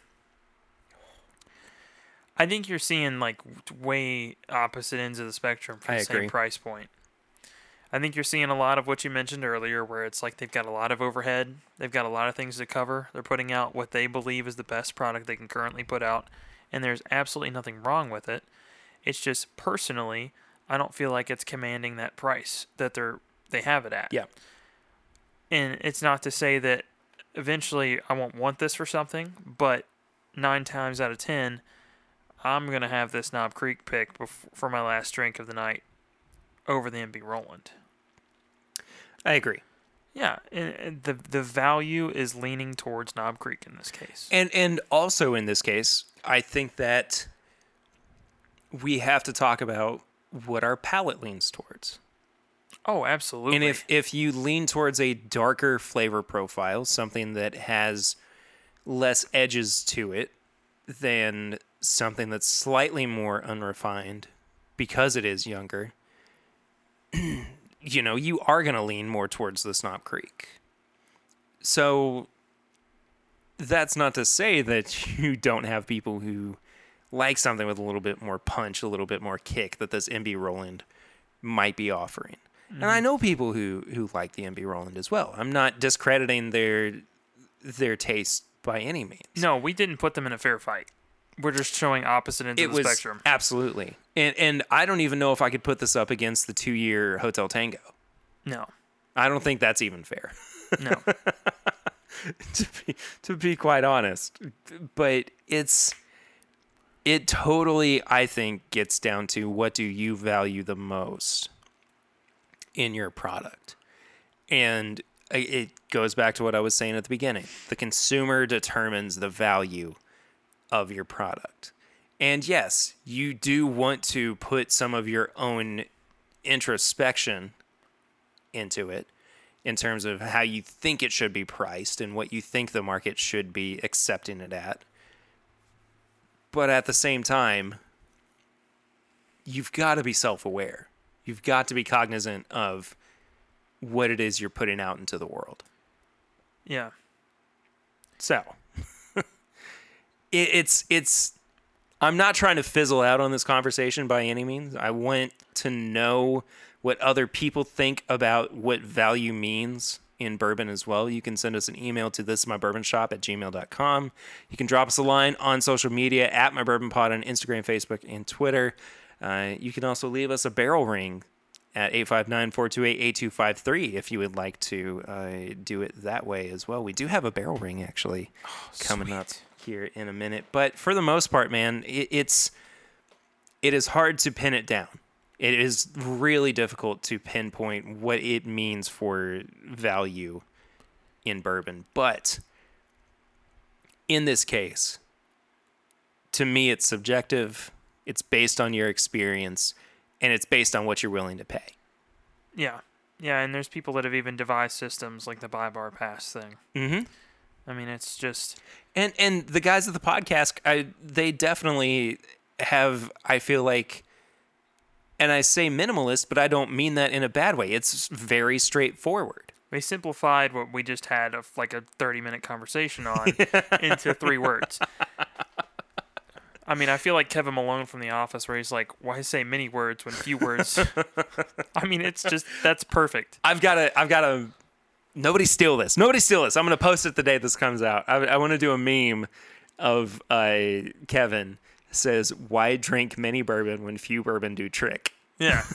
I think you're seeing like way opposite ends of the spectrum for
I
the
agree.
same price point. I think you're seeing a lot of what you mentioned earlier where it's like they've got a lot of overhead, they've got a lot of things to cover. They're putting out what they believe is the best product they can currently put out, and there's absolutely nothing wrong with it. It's just personally, I don't feel like it's commanding that price that they're they have it at.
Yeah.
And it's not to say that eventually I won't want this for something, but nine times out of ten, I'm gonna have this Knob Creek pick bef- for my last drink of the night over the MB Roland.
I agree.
Yeah, and the the value is leaning towards Knob Creek in this case.
And and also in this case, I think that we have to talk about what our palate leans towards.
oh, absolutely.
And if if you lean towards a darker flavor profile, something that has less edges to it than something that's slightly more unrefined because it is younger, you know, you are going to lean more towards the Snob Creek. So that's not to say that you don't have people who like something with a little bit more punch, a little bit more kick that this MB Roland might be offering. And I mm-hmm. know people who who like the MB Roland as well. I'm not discrediting their their taste by any means.
no, we didn't put them in a fair fight. We're just showing opposite ends
it
of the
was
spectrum.
absolutely. And and I don't even know if I could put this up against the 2-year Hotel Tango.
No,
I don't think that's even fair.
no.
to be to be quite honest. But it's it totally I think gets down to what do you value the most in your product. And it goes back to what I was saying at the beginning. The consumer determines the value of your product. And yes, you do want to put some of your own introspection into it in terms of how you think it should be priced and what you think the market should be accepting it at. But at the same time, you've got to be self aware. You've got to be cognizant of what it is you're putting out into the world.
Yeah.
So it, it's it's I'm not trying to fizzle out on this conversation by any means. I want to know what other people think about what value means in bourbon as well. You can send us an email to this is my bourbon shop at gmail.com. You can drop us a line on social media at my bourbon pod on Instagram, Facebook, and Twitter. Uh, you can also leave us a barrel ring at 859-428-8253 if you would like to uh, do it that way as well. We do have a barrel ring actually coming up here in a minute, but for the most part, man, it, it's it is hard to pin it down. It is really difficult to pinpoint what it means for value in bourbon, but in this case, to me, it's subjective. It's based on your experience, and it's based on what you're willing to pay.
Yeah. Yeah, and there's people that have even devised systems like the buy bar pass thing.
Mm-hmm.
I mean, it's just
And and the guys at the podcast, I they definitely have. I feel like, and I say minimalist, but I don't mean that in a bad way. It's very straightforward.
they simplified what we just had of like a 30 minute conversation on into three words. I mean, I feel like Kevin Malone from The Office, where he's like, "Why say many words when few words?" I mean, it's just that's perfect.
I've got to. I've got to. Nobody steal this. Nobody steal this. I'm gonna post it the day this comes out. I, I want to do a meme of uh, Kevin says, "Why drink many bourbon when few bourbon do trick?"
Yeah.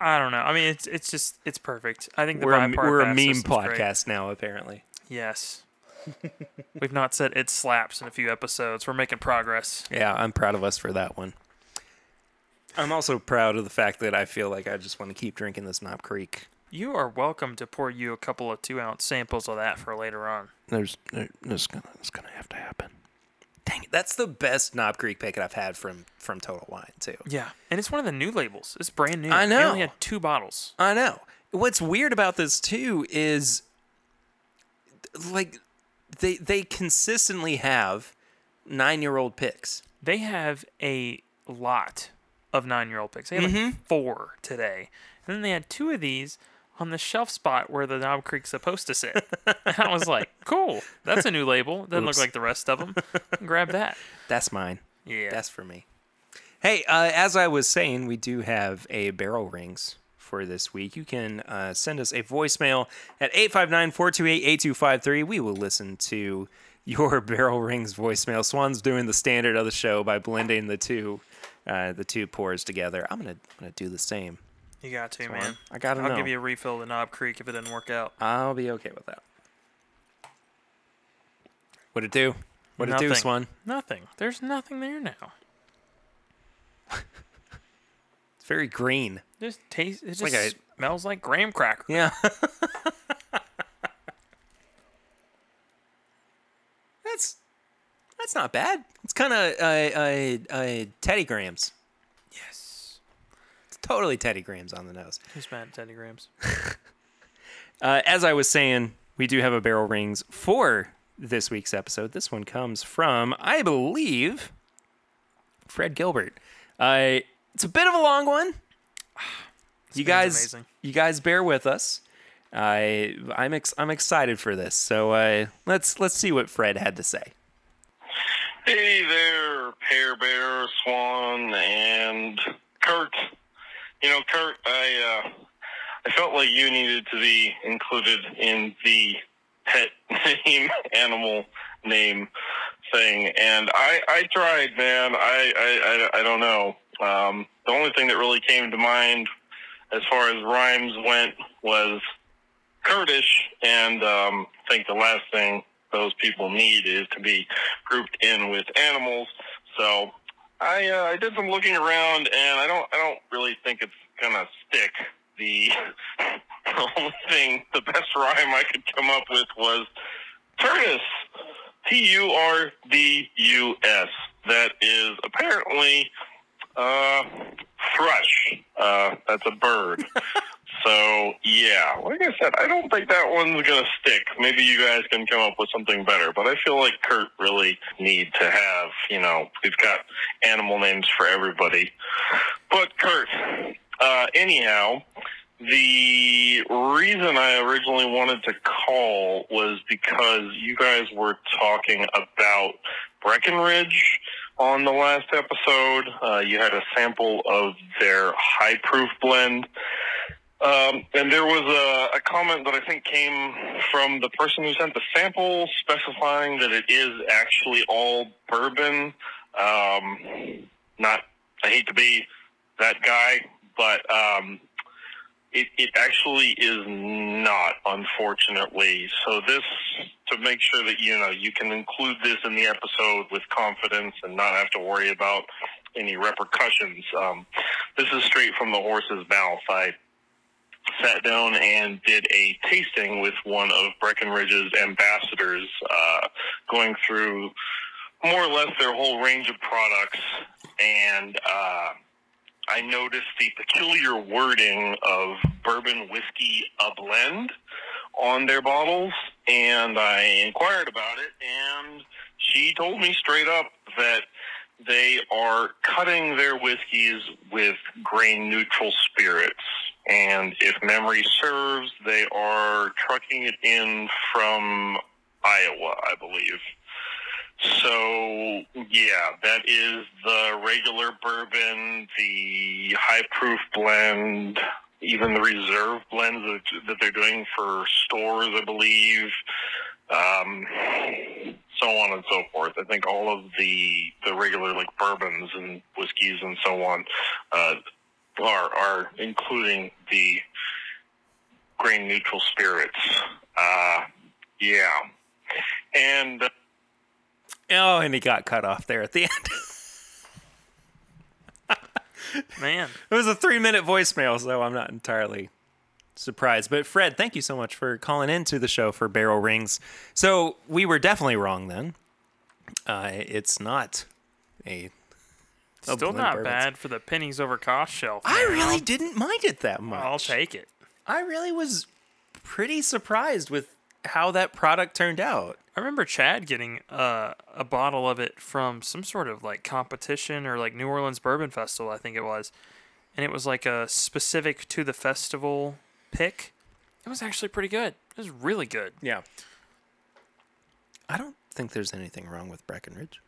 I don't know. I mean, it's it's just it's perfect. I think the
We're a, we're a meme
system's great.
podcast now, apparently.
Yes. We've not said it slaps in a few episodes. We're making progress.
Yeah, I'm proud of us for that one. I'm also proud of the fact that I feel like I just want to keep drinking this Knob Creek.
You are welcome to pour you a couple of two ounce samples of that for later on.
There's, there, there's gonna, it's gonna have to happen. Dang it, that's the best Knob Creek pick I've had from from Total Wine too.
Yeah, and it's one of the new labels. It's brand new.
I know.
They only had two bottles.
I know. What's weird about this too is like they they consistently have nine year old picks.
They have a lot of nine year old picks. They had like mm-hmm. four today. And then they had two of these on the shelf spot where the Knob Creek's supposed to sit. and I was like, cool. That's a new label. Doesn't
Oops.
look like the rest of them. Grab that.
That's mine.
Yeah.
That's for me. Hey, uh, as I was saying, we do have a barrel rings for this week. You can uh, send us a voicemail at 859 428 8253. We will listen to your barrel rings voicemail. Swan's doing the standard of the show by blending the two. Uh, the two pours together. I'm gonna, I'm gonna do the same.
You got to,
Swan,
man.
I gotta
I'll
know.
give you a refill of the Knob Creek if it didn't work out.
I'll be okay with that. What'd it do? What'd it do,
Nothing.
Swan?
Nothing. There's nothing there now.
It's very green.
Just taste. It just
like a-
smells like graham cracker.
Yeah. that's that's not bad. It's kind of uh, uh, uh, Teddy Grahams.
Yes.
It's totally Teddy Grahams on the nose.
Who's mad at Teddy Grahams?
Uh, as I was saying, we do have a barrel rings for this week's episode. This one comes from, I believe, Fred Gilbert. Uh, it's a bit of a long one. you guys,
amazing.
you guys, bear with us. I I'm ex- I'm excited for this. So uh, let's let's see what Fred had to say.
Hey there, Pear Bear, Swan, and Kurt. You know, Kurt, I uh, I felt like you needed to be included in the pet name, animal name thing, and I I tried, man. I I I, I don't know. Um, the only thing that really came to mind as far as rhymes went was Kurdish, and um, I think the last thing those people need is to be grouped in with animals. So I uh, I did some looking around, and I don't I don't really think it's gonna stick. The, the only thing, the best rhyme I could come up with was Turdus. T U R D U S. That is apparently uh, thrush. Uh, that's a bird. So yeah, like I said, I don't think that one's gonna stick. Maybe you guys can come up with something better, but I feel like Kurt really need to have, you know, we've got animal names for everybody. But Kurt, uh, anyhow, the reason I originally wanted to call was because you guys were talking about Breckenridge on the last episode. Uh, you had a sample of their high proof blend. Um, and there was a, a comment that I think came from the person who sent the sample specifying that it is actually all bourbon. Um, not, I hate to be that guy, but um, it, it actually is not, unfortunately. So this, to make sure that, you know, you can include this in the episode with confidence and not have to worry about any repercussions. Um, this is straight from the horse's mouth. I sat down and did a tasting with one of Breckenridge's ambassadors, uh, going through more or less their whole range of products. And uh, I noticed the peculiar wording of bourbon whiskey a blend on their bottles, and I inquired about it, and she told me straight up that they are cutting their whiskeys with grain neutral spirits. And if memory serves, they are trucking it in from Iowa, I believe. So, yeah, that is the regular bourbon, the high proof blend, even the reserve blends that, that they're doing for stores, I believe, um, so on and so forth. I think all of the, the regular, like, bourbons and whiskeys and so on, uh, are, are including the grain neutral spirits. Uh, yeah. And uh,
Oh, and he got cut off there at the end.
Man,
it was a three minute voicemail, so I'm not entirely surprised. But Fred, thank you so much for calling into the show for Barrel Rings. So we were definitely wrong then. Uh, it's not a.
still not
bourbons.
bad for the pennies over cost shelf.
I
man.
really didn't mind it that much.
I'll take it.
I really was pretty surprised with how that product turned out.
I remember Chad getting uh, a bottle of it from some sort of like competition or like New Orleans Bourbon Festival, I think it was. And it was like a specific to the festival pick. It was actually pretty good. It was really good.
Yeah. I don't think there's anything wrong with Breckenridge.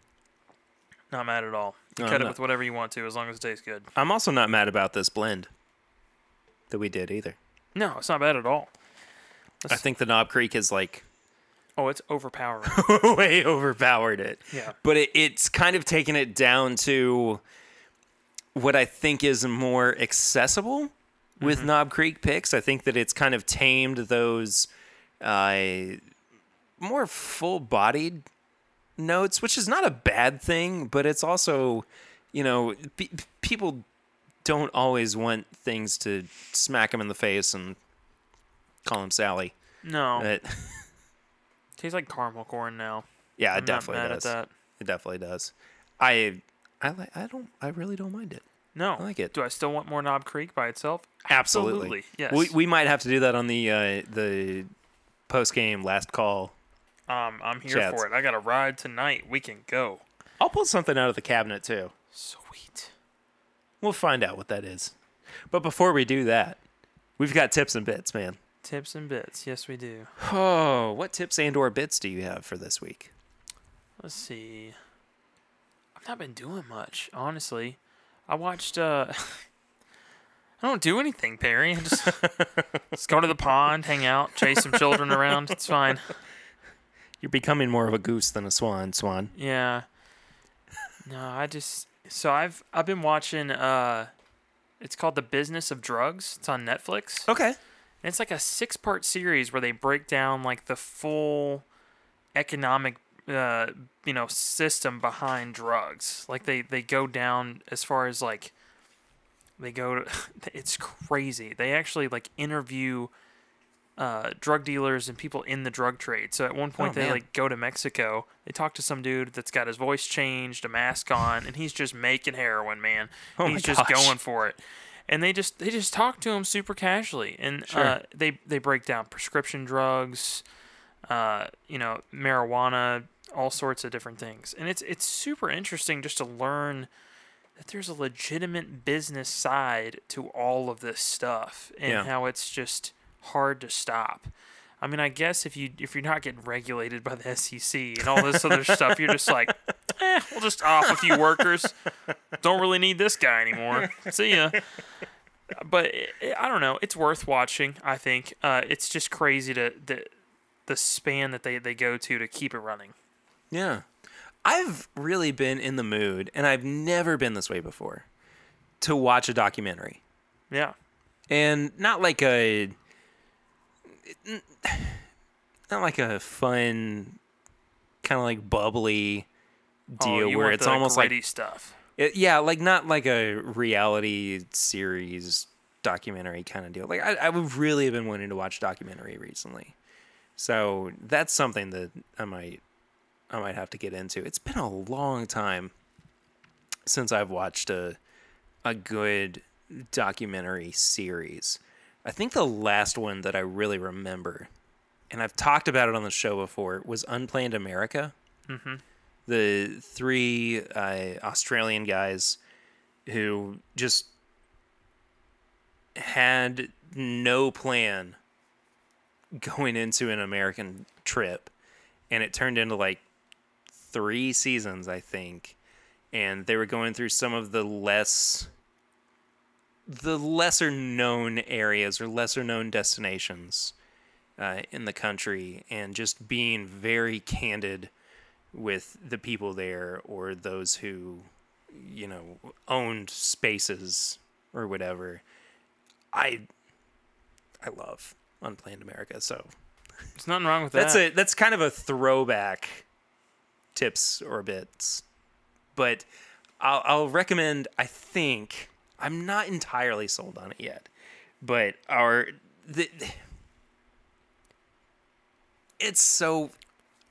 Not mad at all. You
No,
cut
I'm
it
not.
with whatever you want to as long as it tastes good.
I'm also not mad about this blend that we did either.
No, it's not bad at all.
I think the Knob Creek is like
Oh, it's overpowered.
way overpowered it.
Yeah.
But it, it's kind of taken it down to what I think is more accessible with Knob Creek picks. I think that it's kind of tamed those uh, more full bodied notes, which is not a bad thing, but it's also, you know, pe- people don't always want things to smack them in the face and call him Sally.
No,
But
tastes like caramel corn now.
yeah,
I'm
it definitely
not mad
does.
at that.
It definitely does. I I like I don't I really don't mind it.
No,
I like it.
Do I still want more Knob Creek by itself?
Absolutely.
Yes.
We we might have to do that on the uh, the post game last call.
um, I'm here
Chats.
for it. I got a ride tonight. We can go.
I'll pull something out of the cabinet too.
Sweet.
We'll find out what that is. But before we do that, we've got tips and bits, man.
Tips and bits. Yes, we do.
Oh, what tips and or bits do you have for this week?
Let's see. I've not been doing much, honestly. I watched. uh I don't do anything, Perry. I just, just go to the pond, hang out, chase some children around. It's fine.
You're becoming more of a goose than a swan, swan.
Yeah. No, I just so I've I've been watching uh it's called The Business of Drugs. It's on Netflix.
Okay.
And it's like a six-part series where they break down like the full economic uh you know system behind drugs. Like they they go down as far as like they go to it's crazy. They actually like interview uh, drug dealers and people in the drug trade. So at one point
Oh,
they
man.
like go to Mexico. They talk to some dude that's got his voice changed, a mask on, and he's just making heroin, man.
Oh
he's just
gosh.
going for it. And they just they just talk to him super casually, and
Sure.
uh, they they break down prescription drugs, uh, you know, marijuana, all sorts of different things, and it's it's super interesting just to learn that there's a legitimate business side to all of this stuff, and
Yeah.
how it's just hard to stop. I mean, I guess if you if you're not getting regulated by the SEC and all this other stuff, you're just like, eh, we'll just off a few workers. Don't really need this guy anymore. See ya. But it, it- I don't know. It's worth watching. I think uh, it's just crazy to the the span that they they go to to keep it running.
Yeah. I've really been in the mood, and I've never been this way before, to watch a documentary.
Yeah.
And not like a. Not like a fun, kind of like bubbly
Oh,
deal
you
where it's almost like.
stuff.
It, yeah, like not like a reality series documentary kind of deal. Like I, I would really have been wanting to watch documentary recently, so that's something that I might, I might have to get into. It's been a long time since I've watched a, a good documentary series. I think the last one that I really remember, and I've talked about it on the show before, was Unplanned America. The three uh, Australian guys who just had no plan going into an American trip, and it turned into like three seasons, I think, and they were going through some of the less the lesser known areas or lesser known destinations uh, in the country and just being very candid with the people there or those who you know owned spaces or whatever i i love unplanned america so
There's nothing wrong with
that's
that.
a that's kind of a throwback tips or bits but i'll, I'll recommend i think i'm not entirely sold on it yet but our the, it's so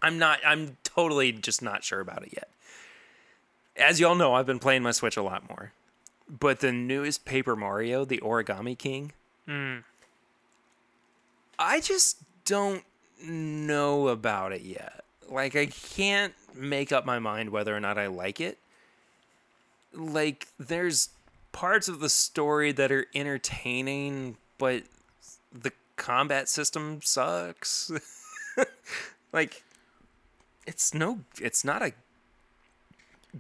i'm not i'm totally just not sure about it yet as y'all know i've been playing my switch a lot more but the newest paper mario the origami king
Mm.
I just don't know about it yet. like I can't make up my mind whether or not I like it. Like there's parts of the story that are entertaining, but the combat system sucks. like it's no it's not a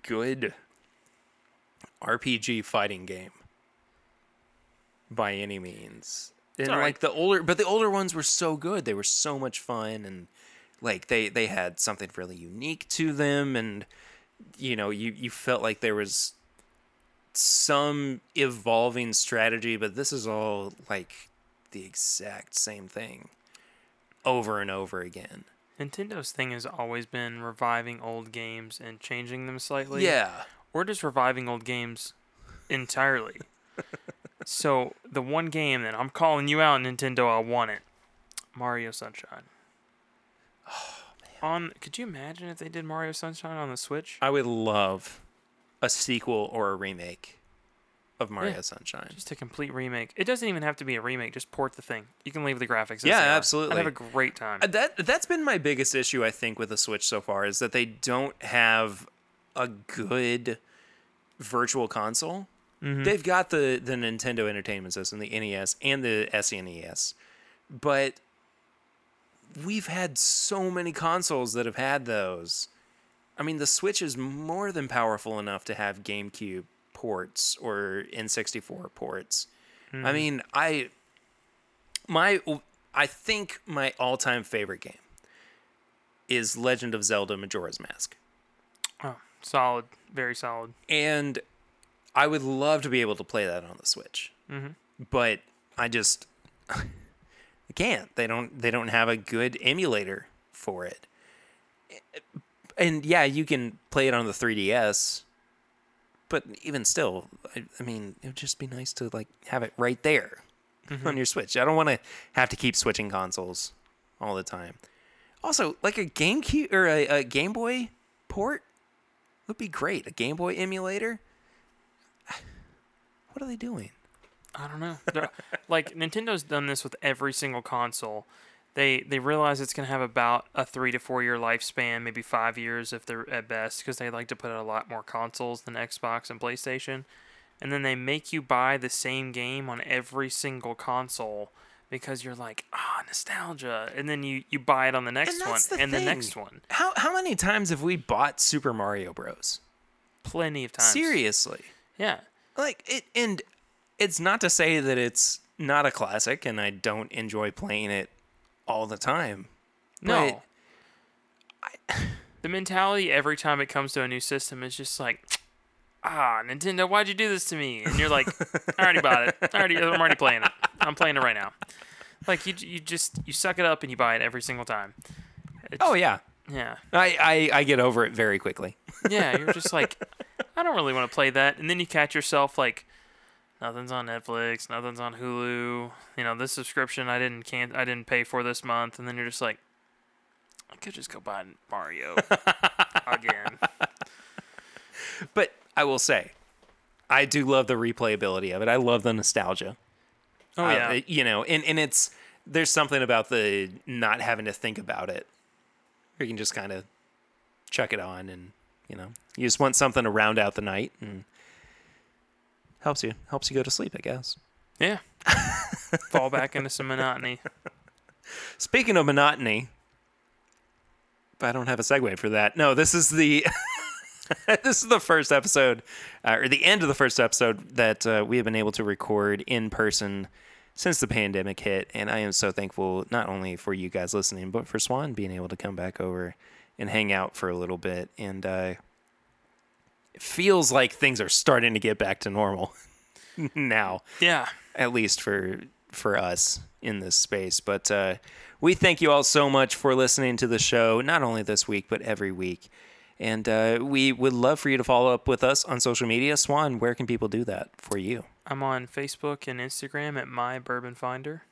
good RPG fighting game by any means. And
alright.
like the older but the older ones were so good. They were so much fun and like they they had something really unique to them and you know, you you felt like there was some evolving strategy, but this is all like the exact same thing over and over again.
Nintendo's thing has always been reviving old games and changing them slightly.
Yeah.
Or just reviving old games entirely. so the one game that I'm calling you out, Nintendo, I want it. Mario Sunshine. Oh man. On could you imagine if they did Mario Sunshine on the Switch?
I would love a sequel or a remake of Mario
Yeah.
Sunshine.
Just a complete remake. It doesn't even have to be a remake. Just port the thing. You can leave the graphics.
Yeah, absolutely.
Have a great time.
Uh, That that's been my biggest issue I think with the Switch so far is that they don't have a good virtual console. They've got the the Nintendo Entertainment System, the NES, and the SNES, but we've had so many consoles that have had those. I mean, the Switch is more than powerful enough to have GameCube ports or N64 ports. I hmm. mean, I my I think my all-time favorite game is Legend of Zelda Majora's Mask.
oh, solid. Very solid.
And I would love to be able to play that on the Switch. Mm-hmm. But I just I can't. They don't they don't have a good emulator for it. And yeah, you can play it on the 3DS. But even still, I, I mean, it would just be nice to like have it right there on mm-hmm. your Switch. I don't want to have to keep switching consoles all the time. Also, like a GameCube or a, a Game Boy port would be great. A Game Boy emulator. What are they doing?
I don't know. Like Nintendo's done this with every single console. They they realize it's gonna have about a three to four year lifespan, maybe five years if they're at best, because they like to put out a lot more consoles than Xbox and PlayStation. And then they make you buy the same game on every single console because you're like, ah, nostalgia. And then you you buy it on the next one
the
and the next one.
How how many times have we bought Super Mario Bros?
Plenty of times.
Seriously.
Yeah.
Like it and it's not to say that it's not a classic and I don't enjoy playing it all the time.
No.
But
the mentality every time it comes to a new system is just like, ah, Nintendo, why'd you do this to me? And you're like, I already bought it. I already, I'm already playing it. I'm playing it right now. Like you, you just you suck it up and you buy it every single time. It's,
oh yeah.
yeah,
I, I, I get over it very quickly.
yeah. You're just like, I don't really want to play that. And then you catch yourself like, nothing's on Netflix, nothing's on Hulu. You know, this subscription I didn't can I didn't pay for this month, and then you're just like, I could just go buy Mario again.
But I will say, I do love the replayability of it. I love the nostalgia.
Oh
Uh,
yeah.
you know, and, and it's there's something about the not having to think about it. You can just kind of chuck it on, and you know, you just want something to round out the night, and helps you helps you go to sleep, I guess.
Yeah. Fall back into some monotony.
Speaking of monotony, but I don't have a segue for that. No, this is the this is the first episode, uh, or the end of the first episode that uh, we have been able to record in person since the pandemic hit, and I am so thankful not only for you guys listening, but for Swan being able to come back over and hang out for a little bit, and uh, it feels like things are starting to get back to normal now
Yeah.
at least for for us in this space. But uh, we thank you all so much for listening to the show, not only this week but every week. And uh, we would love for you to follow up with us on social media. Swan, where can people do that for you?
I'm on Facebook and Instagram at my bourbon finder.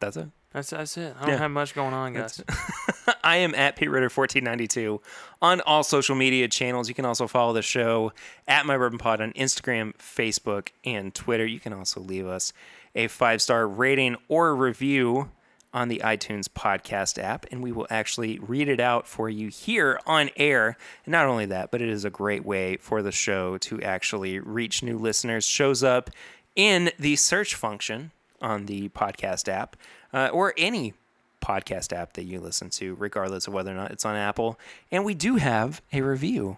That's it.
That's that's it. I don't
Yeah.
have much going on, guys.
I am at Pete Ritter 1492 on all social media channels. You can also follow the show at My Bourbon Pod on Instagram, Facebook, and Twitter. You can also leave us a five star rating or review on the iTunes podcast app, and we will actually read it out for you here on air. And not only that, but it is a great way for the show to actually reach new listeners. Shows up in the search function on the podcast app uh, or any podcast app that you listen to, regardless of whether or not it's on Apple. And we do have a review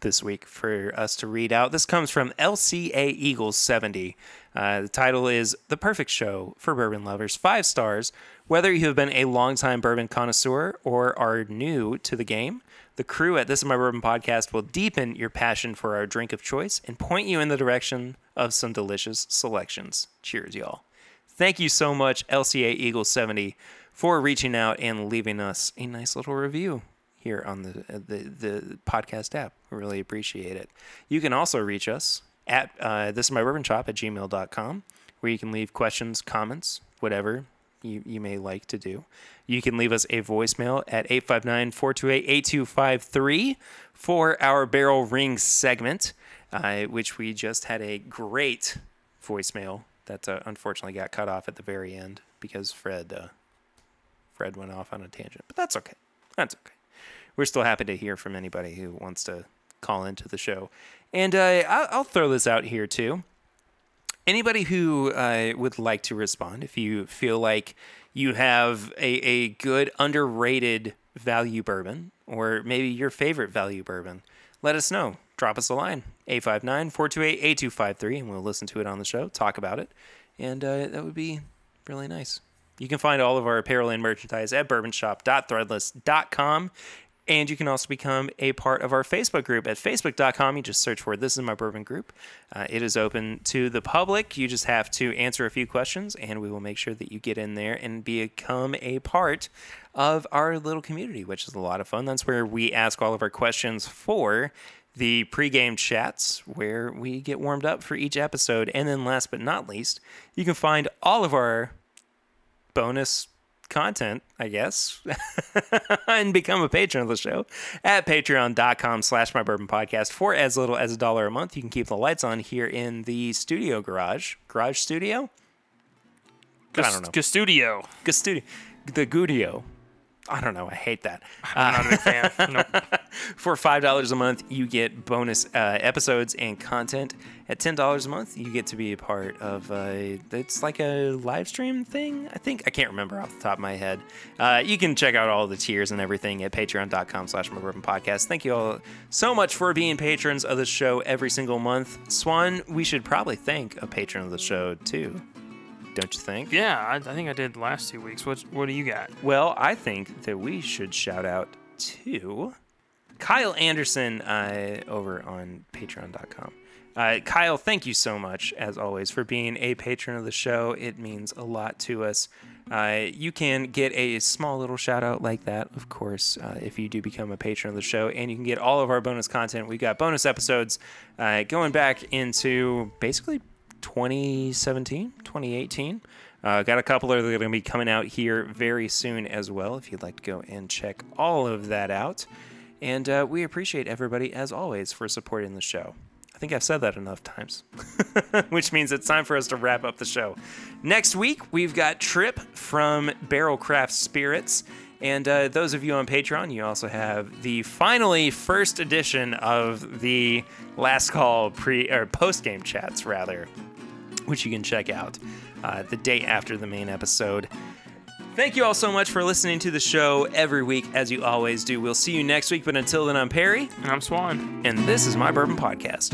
this week for us to read out. This comes from LCA Eagles 70. Uh, the title is The Perfect Show for Bourbon Lovers. Five stars. Whether you have been a longtime bourbon connoisseur or are new to the game, the crew at This Is My Bourbon podcast will deepen your passion for our drink of choice and point you in the direction of some delicious selections. Cheers, y'all. Thank you so much, LCA Eagles 70, for reaching out and leaving us a nice little review here on the, the, the podcast app. We really appreciate it. You can also reach us at uh, this is my bourbon shop at gmail.com where you can leave questions, comments, whatever you, you may like to do. You can leave us a voicemail at 859 428 8253 for our barrel ring segment, uh, which we just had a great voicemail that uh, unfortunately got cut off at the very end because Fred uh, Fred went off on a tangent. But that's okay. That's okay. We're still happy to hear from anybody who wants to call into the show. And uh, I'll, throw this out here too. Anybody who uh, would like to respond, if you feel like you have a, a good underrated value bourbon, or maybe your favorite value bourbon, let us know. Drop us a line, 859 428 8253, and we'll listen to it on the show, talk about it. And uh, that would be really nice. You can find all of our apparel and merchandise at bourbonshop.threadless.com. And you can also become a part of our Facebook group at facebook.com. You just search for This Is My Bourbon Group. Uh, it is open to the public. You just have to answer a few questions, and we will make sure that you get in there and become a part of our little community, which is a lot of fun. That's where we ask all of our questions for the pregame chats, where we get warmed up for each episode. And then, last but not least, you can find all of our bonus content, I guess, and become a patron of the show at patreon.com slash my bourbon podcast for as little as a dollar a month. You can keep the lights on here in the studio garage. Garage studio? I don't know.
Studio.
Studio. The Gudio. I don't know. I hate that.
I'm not a big fan. Nope.
For five dollars a month, you get bonus uh, episodes and content. At ten dollars a month, you get to be a part of. Uh, it's like a live stream thing. I think I can't remember off the top of my head. Uh, you can check out all the tiers and everything at Patreon.com/slash Podcast. Thank you all so much for being patrons of the show every single month. Swan, we should probably thank a patron of the show too. Don't you think?
Yeah, I, I think I did last two weeks. What What do you got?
Well, I think that we should shout out to Kyle Anderson uh, over on patreon.com. Uh, Kyle, thank you so much, as always, for being a patron of the show. It means a lot to us. Uh, you can get a small little shout out like that, of course, uh, if you do become a patron of the show. And you can get all of our bonus content. We've got bonus episodes uh, going back into basically 2017, 2018. Uh, got a couple that are going to be coming out here very soon as well, if you'd like to go and check all of that out. And uh, we appreciate everybody, as always, for supporting the show. I think I've said that enough times, which means it's time for us to wrap up the show. Next week, we've got Tripp from Barrell Craft Spirits. And uh, those of you on Patreon, you also have the finally first edition of the last call pre or post game chats, rather, which you can check out uh, the day after the main episode. Thank you all so much for listening to the show every week, as you always do. We'll see you next week, but until then, I'm Perry,
And I'm Swan.
and this is my Bourbon Podcast.